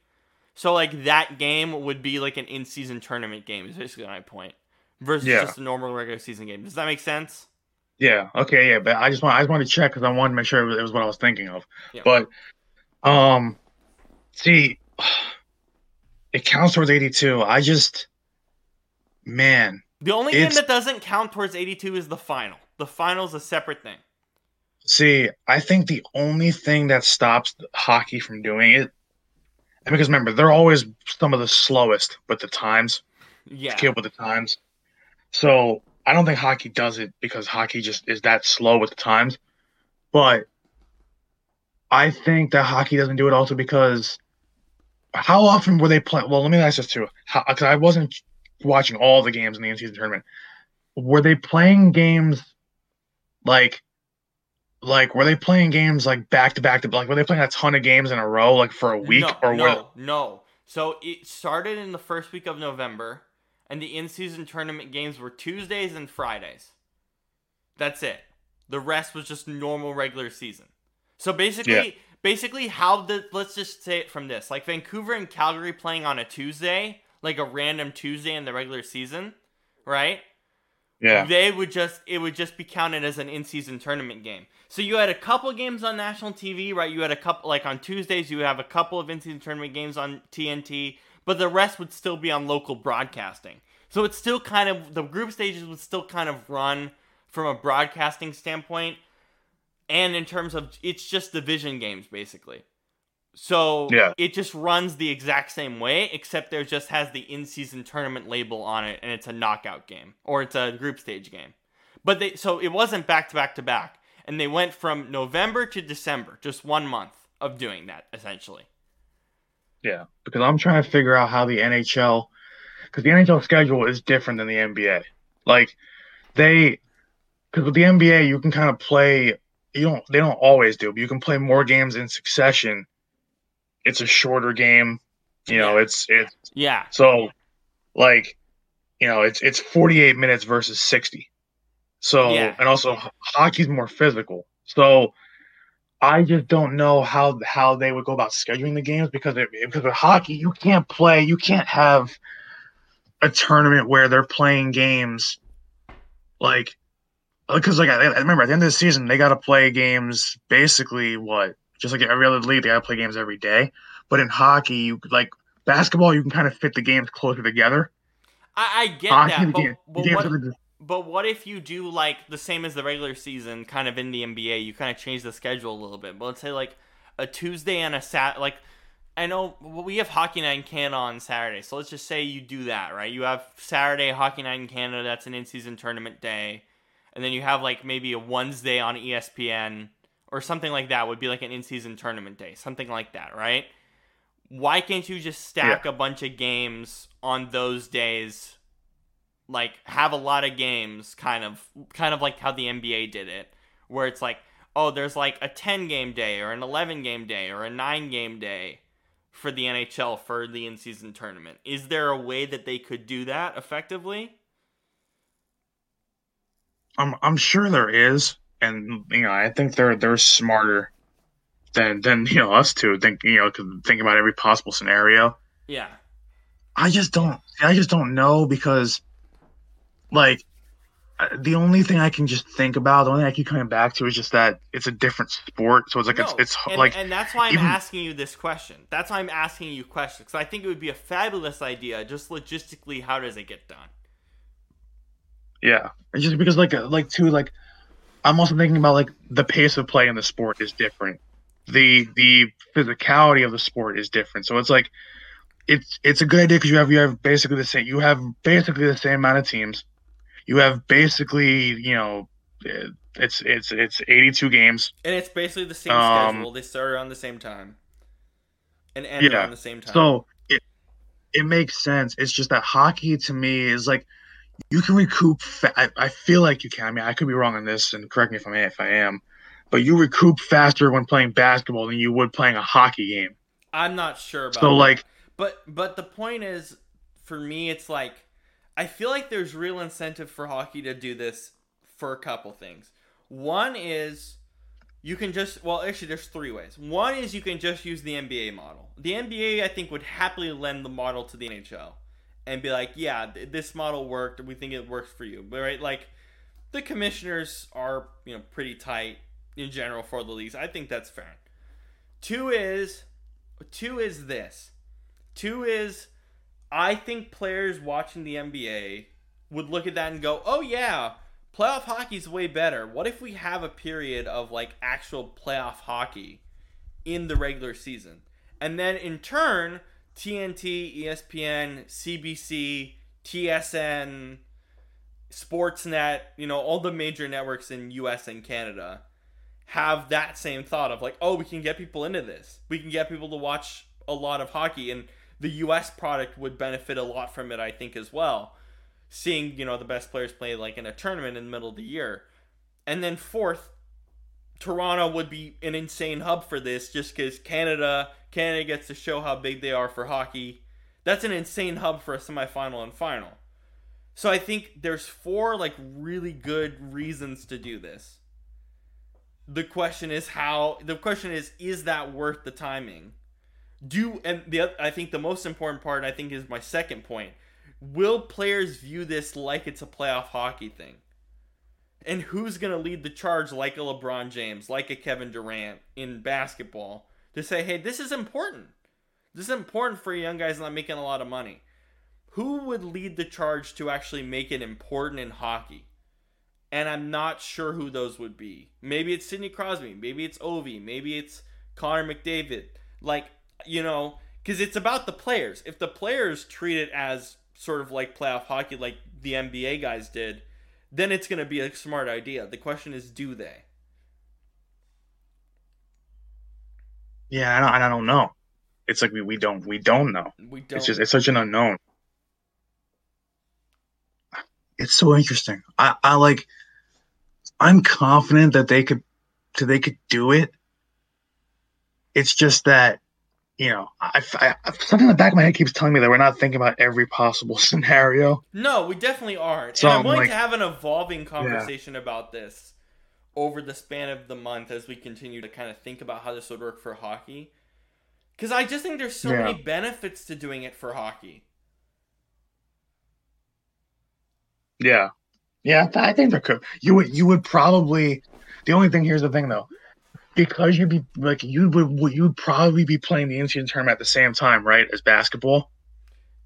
so like that game would be like an in-season tournament game. Is basically my point, versus yeah. just a normal regular season game. Does that make sense? Yeah. Okay. Yeah. But I just want I just want to check because I wanted to make sure it was what I was thinking of. Yeah. But um, see, it counts towards eighty two. I just man. The only game that doesn't count towards eighty two is the final. The final is a separate thing. See, I think the only thing that stops hockey from doing it, because remember, they're always some of the slowest with the times. Yeah. With the times. So I don't think hockey does it because hockey just is that slow with the times. But I think that hockey doesn't do it also because how often were they playing? Well, let me ask this too, because I wasn't watching all the games in the in-season tournament. Were they playing games like, like were they playing games like back to back to like were they playing a ton of games in a row like for a week no, or no, were... no? So it started in the first week of November and the in-season tournament games were Tuesdays and Fridays. That's it. The rest was just normal regular season. So basically, yeah. basically how the let's just say it from this, like Vancouver and Calgary playing on a Tuesday, like a random Tuesday in the regular season, right? Yeah. They would just it would just be counted as an in-season tournament game. So you had a couple games on national TV, right? You had a couple like on Tuesdays you have a couple of in-season tournament games on TNT but the rest would still be on local broadcasting. So it's still kind of the group stages would still kind of run from a broadcasting standpoint, and in terms of it's just division games basically. So yeah. it just runs the exact same way, except there just has the in-season tournament label on it, and it's a knockout game or it's a group stage game. But they so it wasn't back to back to back, and they went from November to December, just one month of doing that essentially. Yeah, because I'm trying to figure out how the NHL, because the NHL schedule is different than the NBA. Like they, because with the NBA you can kind of play. You don't. They don't always do, but you can play more games in succession. It's a shorter game. You know, Yeah. it's it's Yeah. so like, you know, it's it's 48 minutes versus 60. So Yeah. and also hockey's more physical. So I just don't know how how they would go about scheduling the games because it, because with hockey you can't play you can't have a tournament where they're playing games like because like I, I remember at the end of the season they got to play games basically what just like every other league they got to play games every day but in hockey you like basketball you can kind of fit the games closer together I, I get hockey that, but, but games what, But what if you do like the same as the regular season, kind of in the NBA? You kind of change the schedule a little bit. But let's say like a Tuesday and a Sat. Like I know we have Hockey Night in Canada on Saturday, so let's just say you do that, right? You have Saturday Hockey Night in Canada. That's an in-season tournament day, and then you have like maybe a Wednesday on ESPN or something like that. Would be like an in-season tournament day, something like that, right? Why can't you just stack a bunch of games on those days? like have a lot of games kind of kind of like how the NBA did it where it's like oh there's like a 10 game day or an 11 game day or a 9 game day for the NHL for the in-season tournament is there a way that they could do that effectively I'm I'm sure there is, and you know I think they're they're smarter than than you know us two think you know could think about every possible scenario. yeah I just don't I just don't know because like uh, the only thing I can just think about, the only thing I keep coming back to is just that it's a different sport. So it's like it's No, it's and, like and that's why I'm even- asking you this question. That's why I'm asking you questions because I think it would be a fabulous idea. Just logistically, how does it get done? yeah, it's just because like uh, like too like I'm also thinking about like the pace of play in the sport is different. The the physicality of the sport is different. So it's like it's it's a good idea because you have you have basically the same you have basically the same amount of teams. You have basically you know uh, it's it's it's 82 games. And it's basically the same Um, schedule. They start around the same time and ended Yeah, around the same time. So it it makes sense. It's just that hockey to me is like you can recoup. Fa- I, I feel like you can. I mean, I could be wrong on this, and correct me if I am. If I am, but you recoup faster when playing basketball than you would playing a hockey game. I'm not sure about So that. like, But but the point is, for me, it's like I feel like there's real incentive for hockey to do this for a couple things. One is you can just well actually there's three ways. One is you can just use the NBA model. The NBA I think would happily lend the model to the NHL and be like, yeah, th- this model worked. We think it works for you. But right, like the commissioners are you know pretty tight in general for the leagues. I think that's fair. Two is two is this. Two is I think players watching the NBA would look at that and go, "Oh yeah, playoff hockey's way better. What if we have a period of like actual playoff hockey in the regular season?" And then in turn, TNT, ESPN, CBC, TSN, Sportsnet, you know, all the major networks in US and Canada have that same thought of like, oh, we can get people into this. We can get people to watch a lot of hockey and the US product would benefit a lot from it, I think, as well. Seeing, you know, the best players play like in a tournament in the middle of the year. And then fourth, Toronto would be an insane hub for this just because Canada Canada gets to show how big they are for hockey. That's an insane hub for a semifinal and final. So I think there's four like really good reasons to do this. The question is how the question is is that worth the timing? Do and the oth- I think the most important part I think is my second point. Will players view this like it's a playoff hockey thing? And who's going to lead the charge like a LeBron James, like a Kevin Durant in basketball to say, "Hey, this is important. This is important for young guys not making a lot of money." Who would lead the charge to actually make it important in hockey? And I'm not sure who those would be. Maybe it's Sidney Crosby, maybe it's Ovi, maybe it's Connor McDavid. Like, you know, because it's about the players. If the players treat it as sort of like playoff hockey, like the NBA guys did, then it's going to be a smart idea. The question is, do they? Yeah, I don't, I don't know. it's like we, we don't we don't know. We don't. It's just it's such an unknown. It's so interesting. I, I like I'm confident that they could that they could do it. It's just that you know, I, I, something in the back of my head keeps telling me that we're not thinking about every possible (laughs) scenario. No, we definitely aren't. So and I'm willing like- to have an evolving conversation about this over the span of the month as we continue to kind of think about how this would work for hockey. Because I just think there's so Yeah. many benefits to doing it for hockey. Yeah, yeah, I think there could. You would you would probably. The only thing here's the thing though, because you'd be like you would you would probably be playing the in-season tournament at the same time, right, as basketball.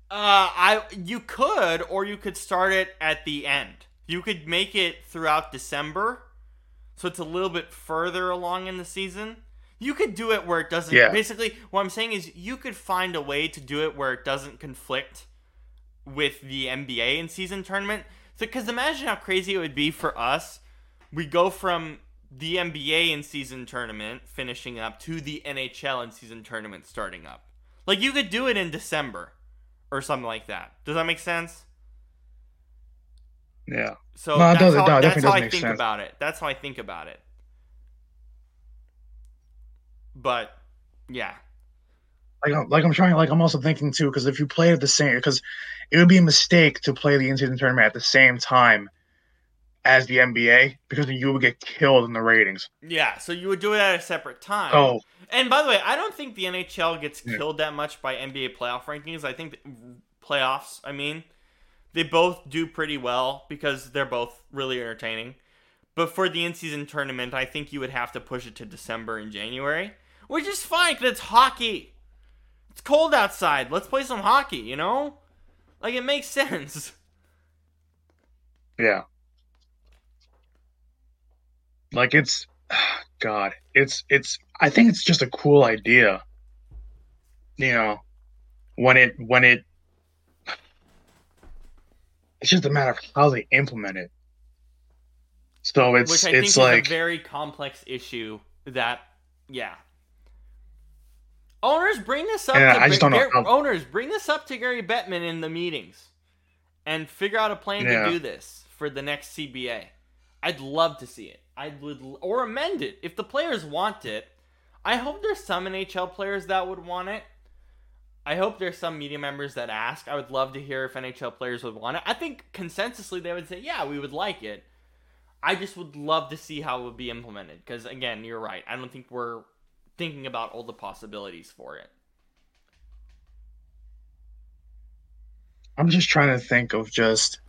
Uh, I you could, or you could start it at the end. You could make it throughout December, so it's a little bit further along in the season. You could do it where it doesn't. Yeah. Basically, what I'm saying is you could find a way to do it where it doesn't conflict with the NBA in season tournament. So, because imagine how crazy it would be for us. We go from the NBA in season tournament finishing up to the NHL in season tournament starting up. Like you could do it in December or something like that. Does that make sense? Yeah, So No, it that's does- how, does- that's definitely how I make think sense. about it. That's how I think about it. But yeah, like I'm, like I'm trying like I'm also thinking too because if you play at the same because it would be a mistake to play the in-season tournament at the same time as the NBA because then you would get killed in the ratings. yeah. So you would do it at a separate time. Oh, And by the way, I don't think the NHL gets Yeah. killed that much by NBA playoff rankings. I think playoffs, I mean, they both do pretty well because they're both really entertaining. But for the in-season tournament, I think you would have to push it to December and January, which is fine because it's hockey. It's cold outside. Let's play some hockey, you know? Like it makes (laughs) sense. yeah. Like it's (sighs) God, it's it's I think it's just a cool idea. You know, when it when it it's just a matter of how they implement it. So it's which I it's think like is a very complex issue that yeah. Owners bring this up Yeah, to I just don't know how- owners bring this up to Gary Bettman in the meetings and figure out a plan Yeah. to do this for the next CBA. I'd love to see it. I would or amend it if the players want it. I hope there's some NHL players that would want it. I hope there's some media members that ask. I would love to hear if NHL players would want it. I think consensusly they would say, "Yeah, we would like it." I just would love to see how it would be implemented because again, you're right. I don't think we're thinking about all the possibilities for it. I'm just trying to think of just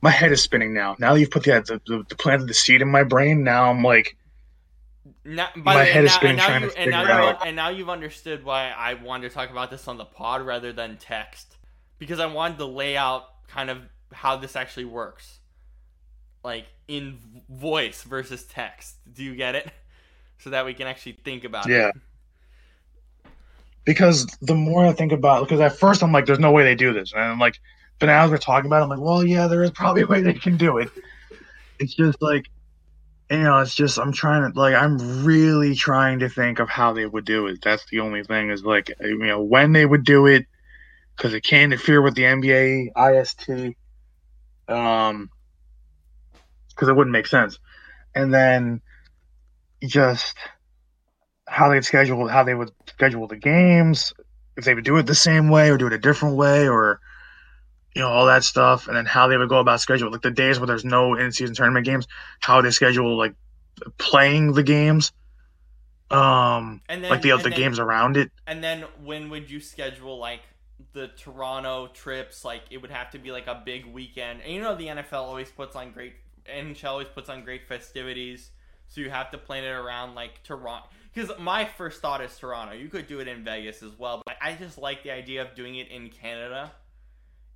my head is spinning now. Now that you've put the the, the, the planted the seed in my brain, now I'm like Now, by My the head and is now, spinning now trying you, to and now figure out- and now you've understood why I wanted to talk about this on the pod rather than text because I wanted to lay out kind of how this actually works, like in voice versus text. Do you get it? So that we can actually think about Yeah. it. Yeah. Because the more I think about because at first I'm like, there's no way they do this, and I'm like, but now as we're talking about, it, I'm like, well, yeah, there is probably a way they can do it. It's just like, you know, it's just I'm trying to like I'm really trying to think of how they would do it. That's the only thing is like you know when they would do it because it can't interfere with the NBA IST, um, because it wouldn't make sense, and then just how they'd schedule how they would schedule the games if they would do it the same way or do it a different way or you know all that stuff and then how they would go about schedule like the days where there's no in-season tournament games how they schedule like playing the games um And then like the other games around it And then when would you schedule like the Toronto trips? Like it would have to be like a big weekend. And you know the NFL always puts on great NHL always puts on great festivities. So you have to plan it around like Toronto. Because my first thought is Toronto. You could do it in Vegas as well, but I just like the idea of doing it in Canada.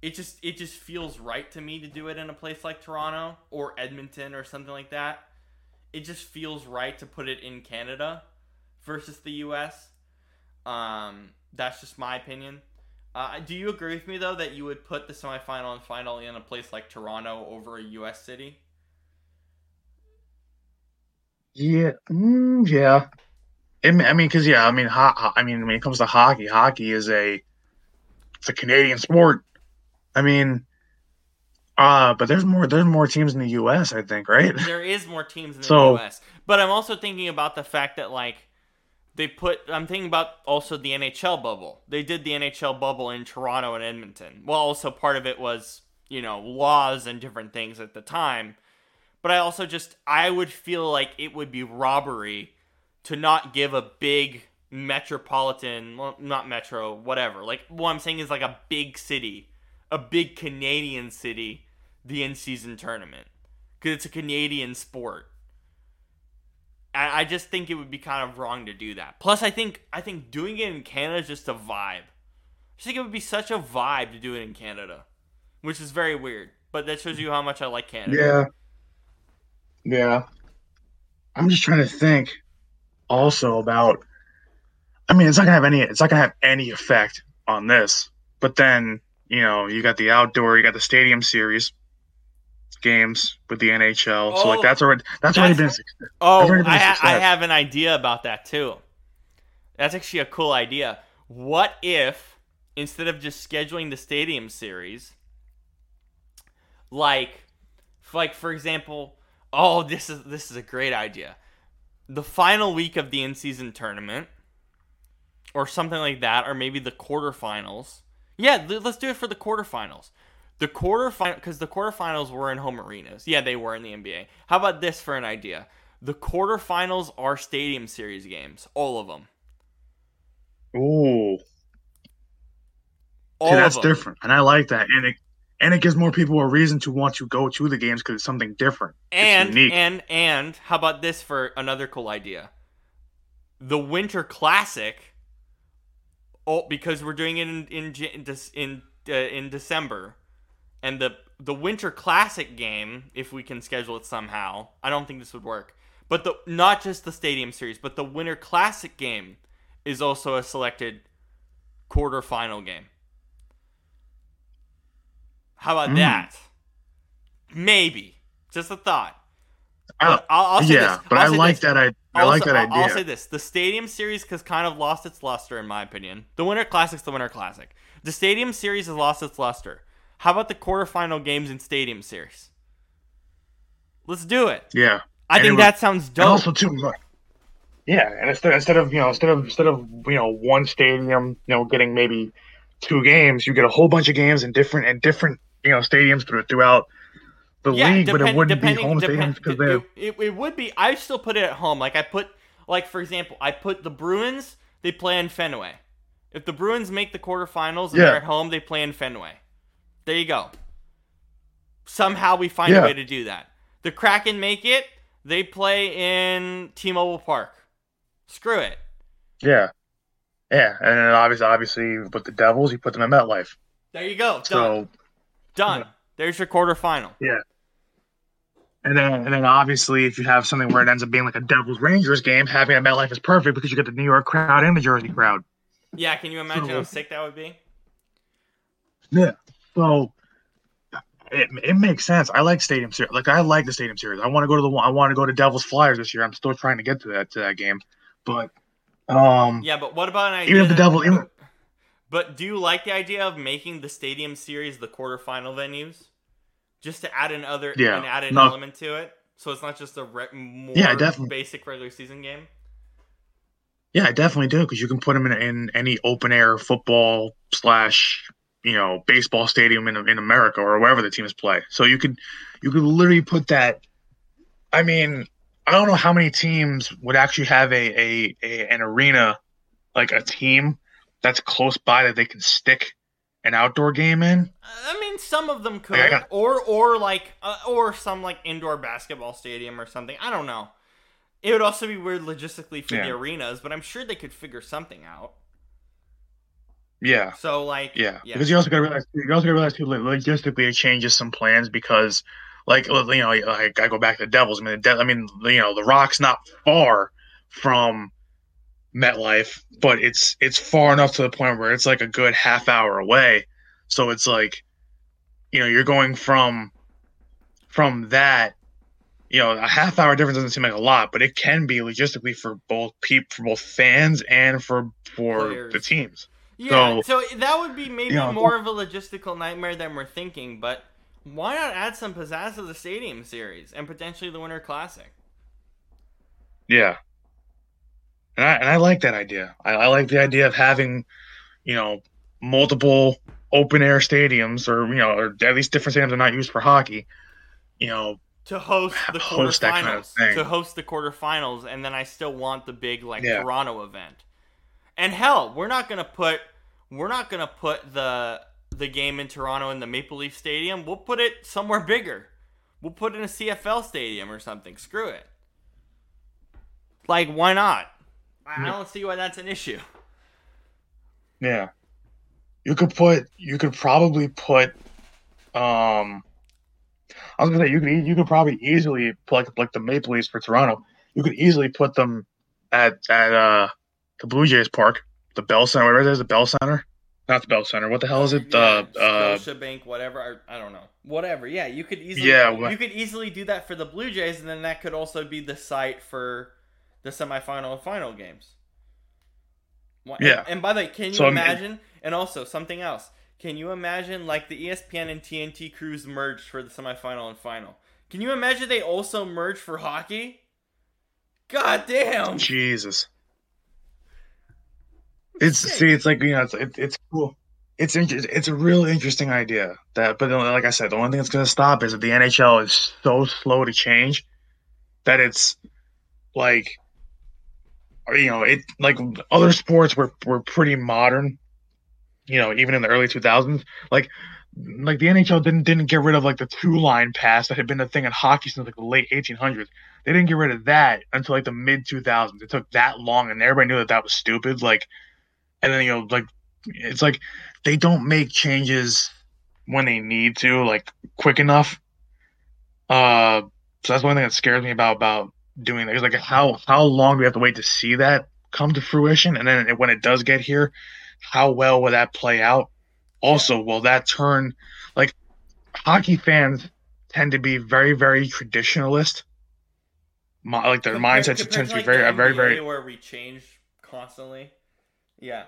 It just it just feels right to me to do it in a place like Toronto or Edmonton or something like that. It just feels right to put it in Canada versus the U.S. Um, that's just my opinion. Uh, do you agree with me though that you would put the semifinal and final in a place like Toronto over a U.S. city? yeah mm, yeah I mean, because yeah, I mean, ho- I mean, when it comes to hockey, hockey is a it's a Canadian sport. I mean, uh, but there's more there's more teams in the U.S. I think, right? There is more teams in the So- U.S. But I'm also thinking about the fact that like they put. I'm thinking about also the NHL bubble. They did the NHL bubble in Toronto and Edmonton. Well, also part of it was you know laws and different things at the time. But I also just I would feel like it would be robbery to not give a big metropolitan, well, not metro, whatever. Like what I'm saying is like a big city, a big Canadian city, the in season tournament because it's a Canadian sport. I, I just think it would be kind of wrong to do that. Plus, I think I think doing it in Canada is just a vibe. I just think it would be such a vibe to do it in Canada, which is very weird. But that shows you how much I like Canada. Yeah. Yeah. I'm just trying to think also about I mean, it's not gonna have any it's not gonna have any effect on this. But then, you know, you got the outdoor, you got the stadium series games with the NHL. so like Oh, that's already that's, oh, that's- already been Oh, I've already been I, I have an idea about that too. That's actually a cool idea. What if instead of just scheduling the stadium series, like, like for example, oh, this is this is a great idea. The final week of the in-season tournament, or something like that, or maybe the quarterfinals. Yeah, let's do it for the quarterfinals. The quarterfinal, because the quarterfinals were in home arenas. Yeah, they were in the NBA. How about this for an idea? The quarterfinals are stadium series games, all of them. Ooh. All See, of that's different. And I like that. And it and it gives more people a reason to want to go to the games because it's something different. And unique. and and how about this for another cool idea? The Winter Classic. Oh, because we're doing it in in in in, uh, in December, and the the Winter Classic game, if we can schedule it somehow, I don't think this would work. But the not just the Stadium Series, but the Winter Classic game is also a selected quarterfinal game. How about Mm. that? Maybe. Just a thought. But I'll, I'll yeah, this. but I'll I like this. that. I I Also, like that I'll- idea. I'll say this: the Stadium Series has kind of lost its luster, in my opinion. The Winter Classic's the Winter Classic. The Stadium Series has lost its luster. How about the quarterfinal games in Stadium Series? Let's do it. yeah. I And think was- that sounds dope. also too, look, yeah, and instead instead of you know instead of instead of you know one stadium you know getting maybe two games, you get a whole bunch of games in different and different you know stadiums through, throughout the league, but it wouldn't be home depend- stadiums because they're it, it, would be. I still put it at home. Like I put, like for example, I put the Bruins. They play in Fenway. If the Bruins make the quarterfinals and Yeah. they're at home, they play in Fenway. There you go. Somehow we find a way to do that. The Kraken make it. They play in T-Mobile Park. Screw it. yeah, yeah, and then obviously obviously with the Devils, you put them in MetLife. There you go. Done. So Done. yeah. There's your quarterfinal. And then and then obviously if you have something where it ends up being like a Devils Rangers game, having at MetLife is perfect because you get the New York crowd and the Jersey crowd. Yeah, can you imagine So- how sick that would be? Yeah. So it, it makes sense. I like stadium series. Like I like the stadium series. I want to go to the one. I want to go to Devils Flyers this year. I'm still trying to get to that to that game, but um, Yeah, but what about an idea? even if the Devil, even But do you like the idea of making the stadium series the quarterfinal venues, just to add another Yeah, an added no. element to it, so it's not just a re- more Yeah, definitely. basic regular season game? yeah, I definitely do because you can put them in, in any open air football slash you know baseball stadium in in America or wherever the teams play. So you could you could literally put that. I mean, I don't know how many teams would actually have a, a, a an arena like a team that's close by that they can stick an outdoor game in. I mean, some of them could, Like, got- or or like uh, or some like indoor basketball stadium or something. I don't know. It would also be weird logistically for the arenas, but I'm sure they could figure something out. Yeah. So like, Yeah, yeah, because you also got to realize you also got to realize too like, logistically it changes some plans because like you know like I go back to the Devils. I mean, the De- I mean you know the Rock's not far from MetLife, but it's it's far enough to the point where it's like a good half hour away. So it's like you know you're going from from that you know, a half hour difference doesn't seem like a lot, but it can be logistically for both people, for both fans and for for Players. the teams. Yeah, So- so, that would be maybe you know, more of a logistical nightmare than we're thinking, but why not add some pizzazz to the Stadium Series and potentially the Winter Classic? Yeah. And I, and I like that idea. I, I like the idea of having, you know, multiple open air stadiums or, you know, or at least different stadiums that are not used for hockey, you know, To host the (laughs) Host quarterfinals, kind of to host the quarterfinals, and then I still want the big like Yeah. Toronto event. And hell, we're not gonna put we're not gonna put the the game in Toronto in the Maple Leaf Stadium. We'll put it somewhere bigger. We'll put it in a CFL stadium or something. Screw it. Like, why not? I don't see why that's an issue. Yeah. You could put you could probably put um I was gonna say you could you could probably easily put like like the Maple Leafs for Toronto. You could easily put them at at uh the Blue Jays Park, the Bell Center, whatever it is, the Bell Center. Not the Bell Center. What the hell is it? The Yeah, uh Scotiabank, whatever. I, I don't know. Whatever. Yeah, you could easily. Yeah, you could easily do that for the Blue Jays, and then that could also be the site for the semifinal and final games. Yeah. And, by the way, can you So, imagine? And also something else. Can you imagine like the ESPN and TNT crews merged for the semifinal and final? Can you imagine they also merged for hockey? God damn! Jesus. It's Sick. see, it's like you know, it's it, it's cool. It's inter- it's a real interesting idea. That, but then, like I said, the only thing that's going to stop is that the NHL is so slow to change that it's like, you know, it like other sports were were pretty modern. You know, even in the early two thousands, like like the NHL didn't didn't get rid of like the two line pass that had been a thing in hockey since like the late eighteen hundreds they didn't get rid of that until like the mid 2000s. It took that long, and everybody knew that that was stupid. Like, and then you know, like, it's like they don't make changes when they need to, like, quick enough. Uh, so that's one thing that scares me about about doing that. Is like how how long do we have to wait to see that come to fruition, and then when it does get here, how well will that play out? Also, will that turn like hockey fans tend to be very very traditionalist my, like their Compared- mindsets compared tend to be like, very, the very, very, NBA where we change constantly. Yeah.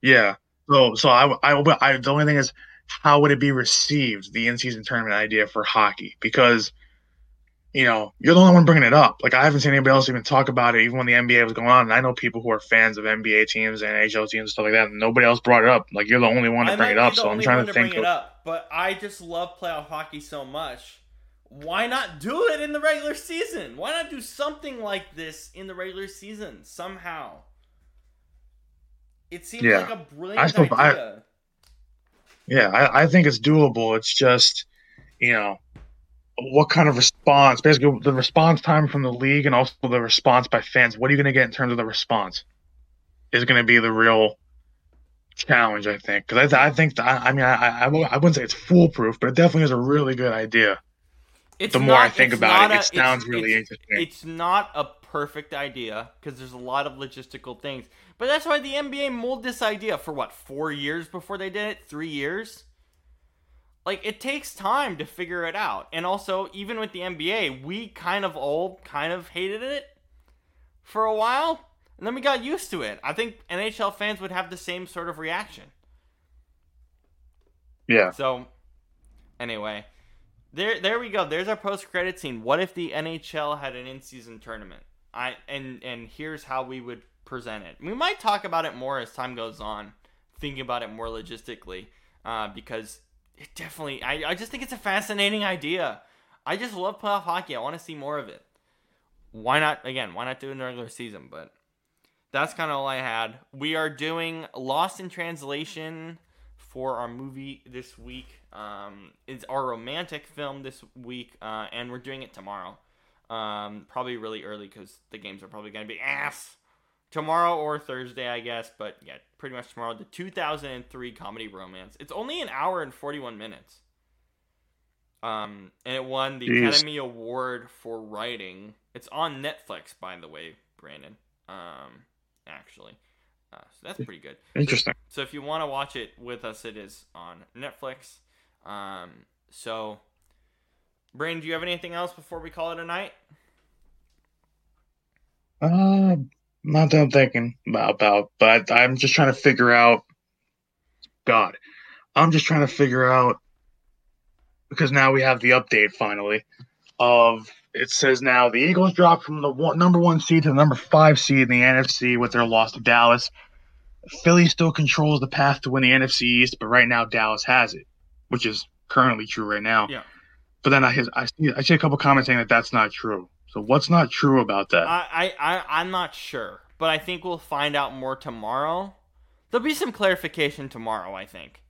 yeah. So, so I, I, I, the only thing is, how would it be received, the in-season tournament idea for hockey? Because, you know, you're the only one bringing it up. Like, I haven't seen anybody else even talk about it, even when the NBA was going on. And I know people who are fans of NBA teams and NHL teams and stuff like that, and nobody else brought it up. Like, you're the only one to I bring it up. So I'm trying to think. bring it up, but I just love playoff hockey so much. Why not do it in the regular season? Why not do something like this in the regular season somehow? It seems Yeah. like a brilliant I still- I- idea. Yeah, I, I think it's doable. It's just, you know, what kind of response, basically the response time from the league and also the response by fans. What are you going to get in terms of the response? Is going to be the real challenge, I think. Because I, th- I think, I mean, I, I, I wouldn't say it's foolproof, but it definitely is a really good idea. It's the more I think about it, a- it sounds really it's- interesting. It's not a perfect idea because there's a lot of logistical things. But that's why the NBA molded this idea for what, four years before they did it? Three years? Like, it takes time to figure it out. And also, even with the NBA, we kind of all kind of hated it for a while. And then we got used to it. I think NHL fans would have the same sort of reaction. yeah. So, anyway, there there we go. There's our post credit scene. What if the NHL had an in season tournament? I and and here's how we would present it. We might talk about it more as time goes on, thinking about it more logistically, uh, because it definitely. I I just think it's a fascinating idea. I just love playoff hockey. I want to see more of it. Why not? Again, why not do it in the regular season? But that's kind of all I had. We are doing Lost in Translation for our movie this week. Um, it's our romantic film this week, uh, and we're doing it tomorrow. Um, probably really early because the games are probably going to be ass tomorrow or Thursday, I guess. But yeah, pretty much tomorrow. The 2003 comedy romance. It's only an hour and 41 minutes. Um, and it won the Jeez. Academy Award for writing. It's on Netflix, by the way, Brandon. Um, actually, uh, so that's pretty good. Interesting. So if you want to watch it with us, it is on Netflix. Um, so Brandon, do you have anything else before we call it a night? Uh, not that I'm thinking about, but I'm just trying to figure out. God, I'm just trying to figure out because now we have the update finally of it says now the Eagles dropped from the one, number one seed to the number five seed in the NFC with their loss to Dallas. Philly still controls the path to win the NFC East, but right now Dallas has it, which is currently true right now. Yeah. But then I, I see I see a couple comments saying that that's not true. So what's not true about that? I, I, I I'm not sure, but I think we'll find out more tomorrow. There'll be some clarification tomorrow, I think,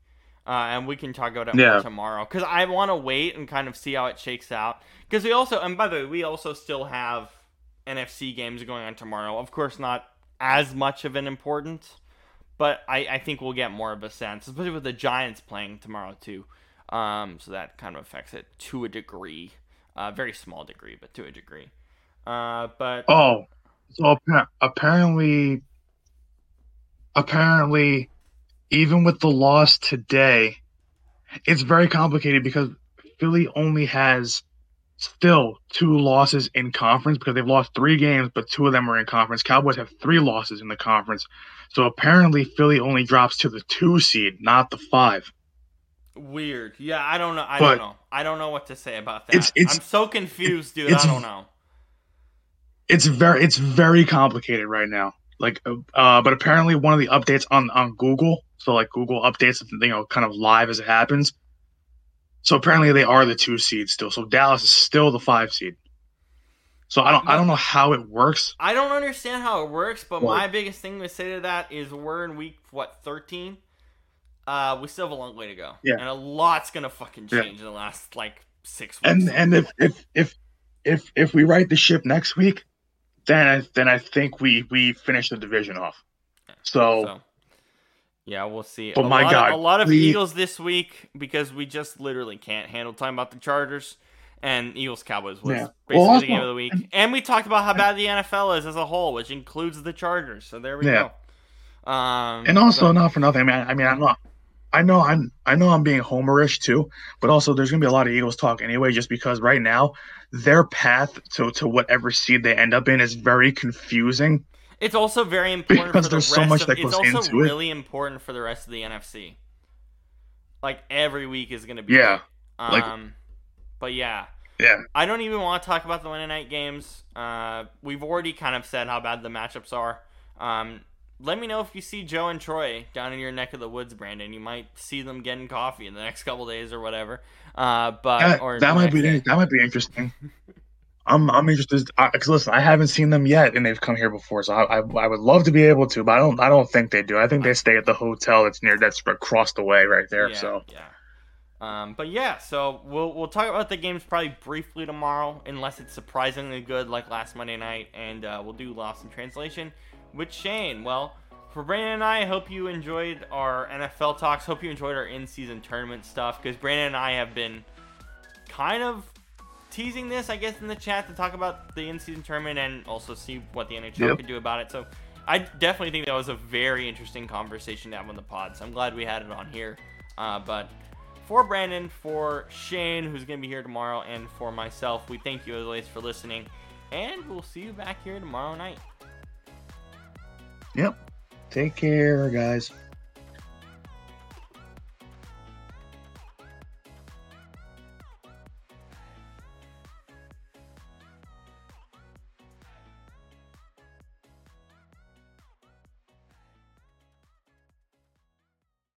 uh, and we can talk about it Yeah. more tomorrow. Because I want to wait and kind of see how it shakes out. Because we also, and by the way, we also still have NFC games going on tomorrow. Of course, not as much of an importance, but I, I think we'll get more of a sense, especially with the Giants playing tomorrow too. Um, so that kind of affects it to a degree, uh, very small degree, but to a degree. Uh, but Oh, so apparently, apparently, even with the loss today, it's very complicated because Philly only has still two losses in conference because they've lost three games, but two of them are in conference. Cowboys have three losses in the conference. So apparently, Philly only drops to the two seed, not the five. Weird. Yeah, I don't know. I But- don't know. I don't know what to say about that. It's- it's- I'm so confused, dude. I don't know. it's very it's very complicated right now like uh but apparently one of the updates on on google so like google updates you know kind of live as it happens so apparently they are the two seeds still so dallas is still the five seed so i don't i don't know how it works I don't understand how it works, but Well- my biggest thing to say to that is we're in week what 13. Uh, we still have a long way to go. Yeah. And a lot's gonna fucking Yeah. change in the last like six weeks. and and if if if if if we right the ship next week then i then i think we we finish the division off so, So, yeah, we'll see. But a my lot God, of, a lot of Eagles this week because we just literally can't handle talking about the Chargers and Eagles Cowboys was Yeah. basically Well, the game of the week. And we talked about how bad the NFL is as a whole, which includes the Chargers. So there we Yeah. go. Um, And also, so- not for nothing, man. I mean, I'm not. I know I'm. I know I'm being homerish too, but also there's gonna be a lot of Eagles talk anyway, just because right now their path to to whatever seed they end up in is very confusing. It's also very important Because for the there's rest so much of, that goes into it. It's also really important for the rest of the NFC. Like every week is going to be. Yeah, big. like- Um, but yeah, yeah, I don't even want to talk about the Monday night games. Uh, we've already kind of said how bad the matchups are. Um, let me know if you see Joe and Troy down in your neck of the woods, Brandon. You might see them getting coffee in the next couple days or whatever. Uh, but that, or that might be day. that might be interesting. I'm I'm interested because listen, I haven't seen them yet, and they've come here before, so I, I I would love to be able to, but I don't I don't think they do. I think they stay at the hotel that's near that's across the way right there. Yeah, So yeah. Um, but yeah, so we'll we'll talk about the games probably briefly tomorrow, unless it's surprisingly good like last Monday night, and uh, we'll do Lost in Translation with Shane. Well, for Brandon and I, I hope you enjoyed our NFL talks. Hope you enjoyed our in-season tournament stuff because Brandon and I have been kind of teasing this, I guess, in the chat to talk about the in-season tournament and also see what the NHL Yep. could do about it. So I definitely think that was a very interesting conversation to have on the pod. So I'm glad we had it on here. Uh, but for Brandon, for Shane, who's going to be here tomorrow, and for myself, we thank you as always for listening. And we'll see you back here tomorrow night. Yep. Take care, guys.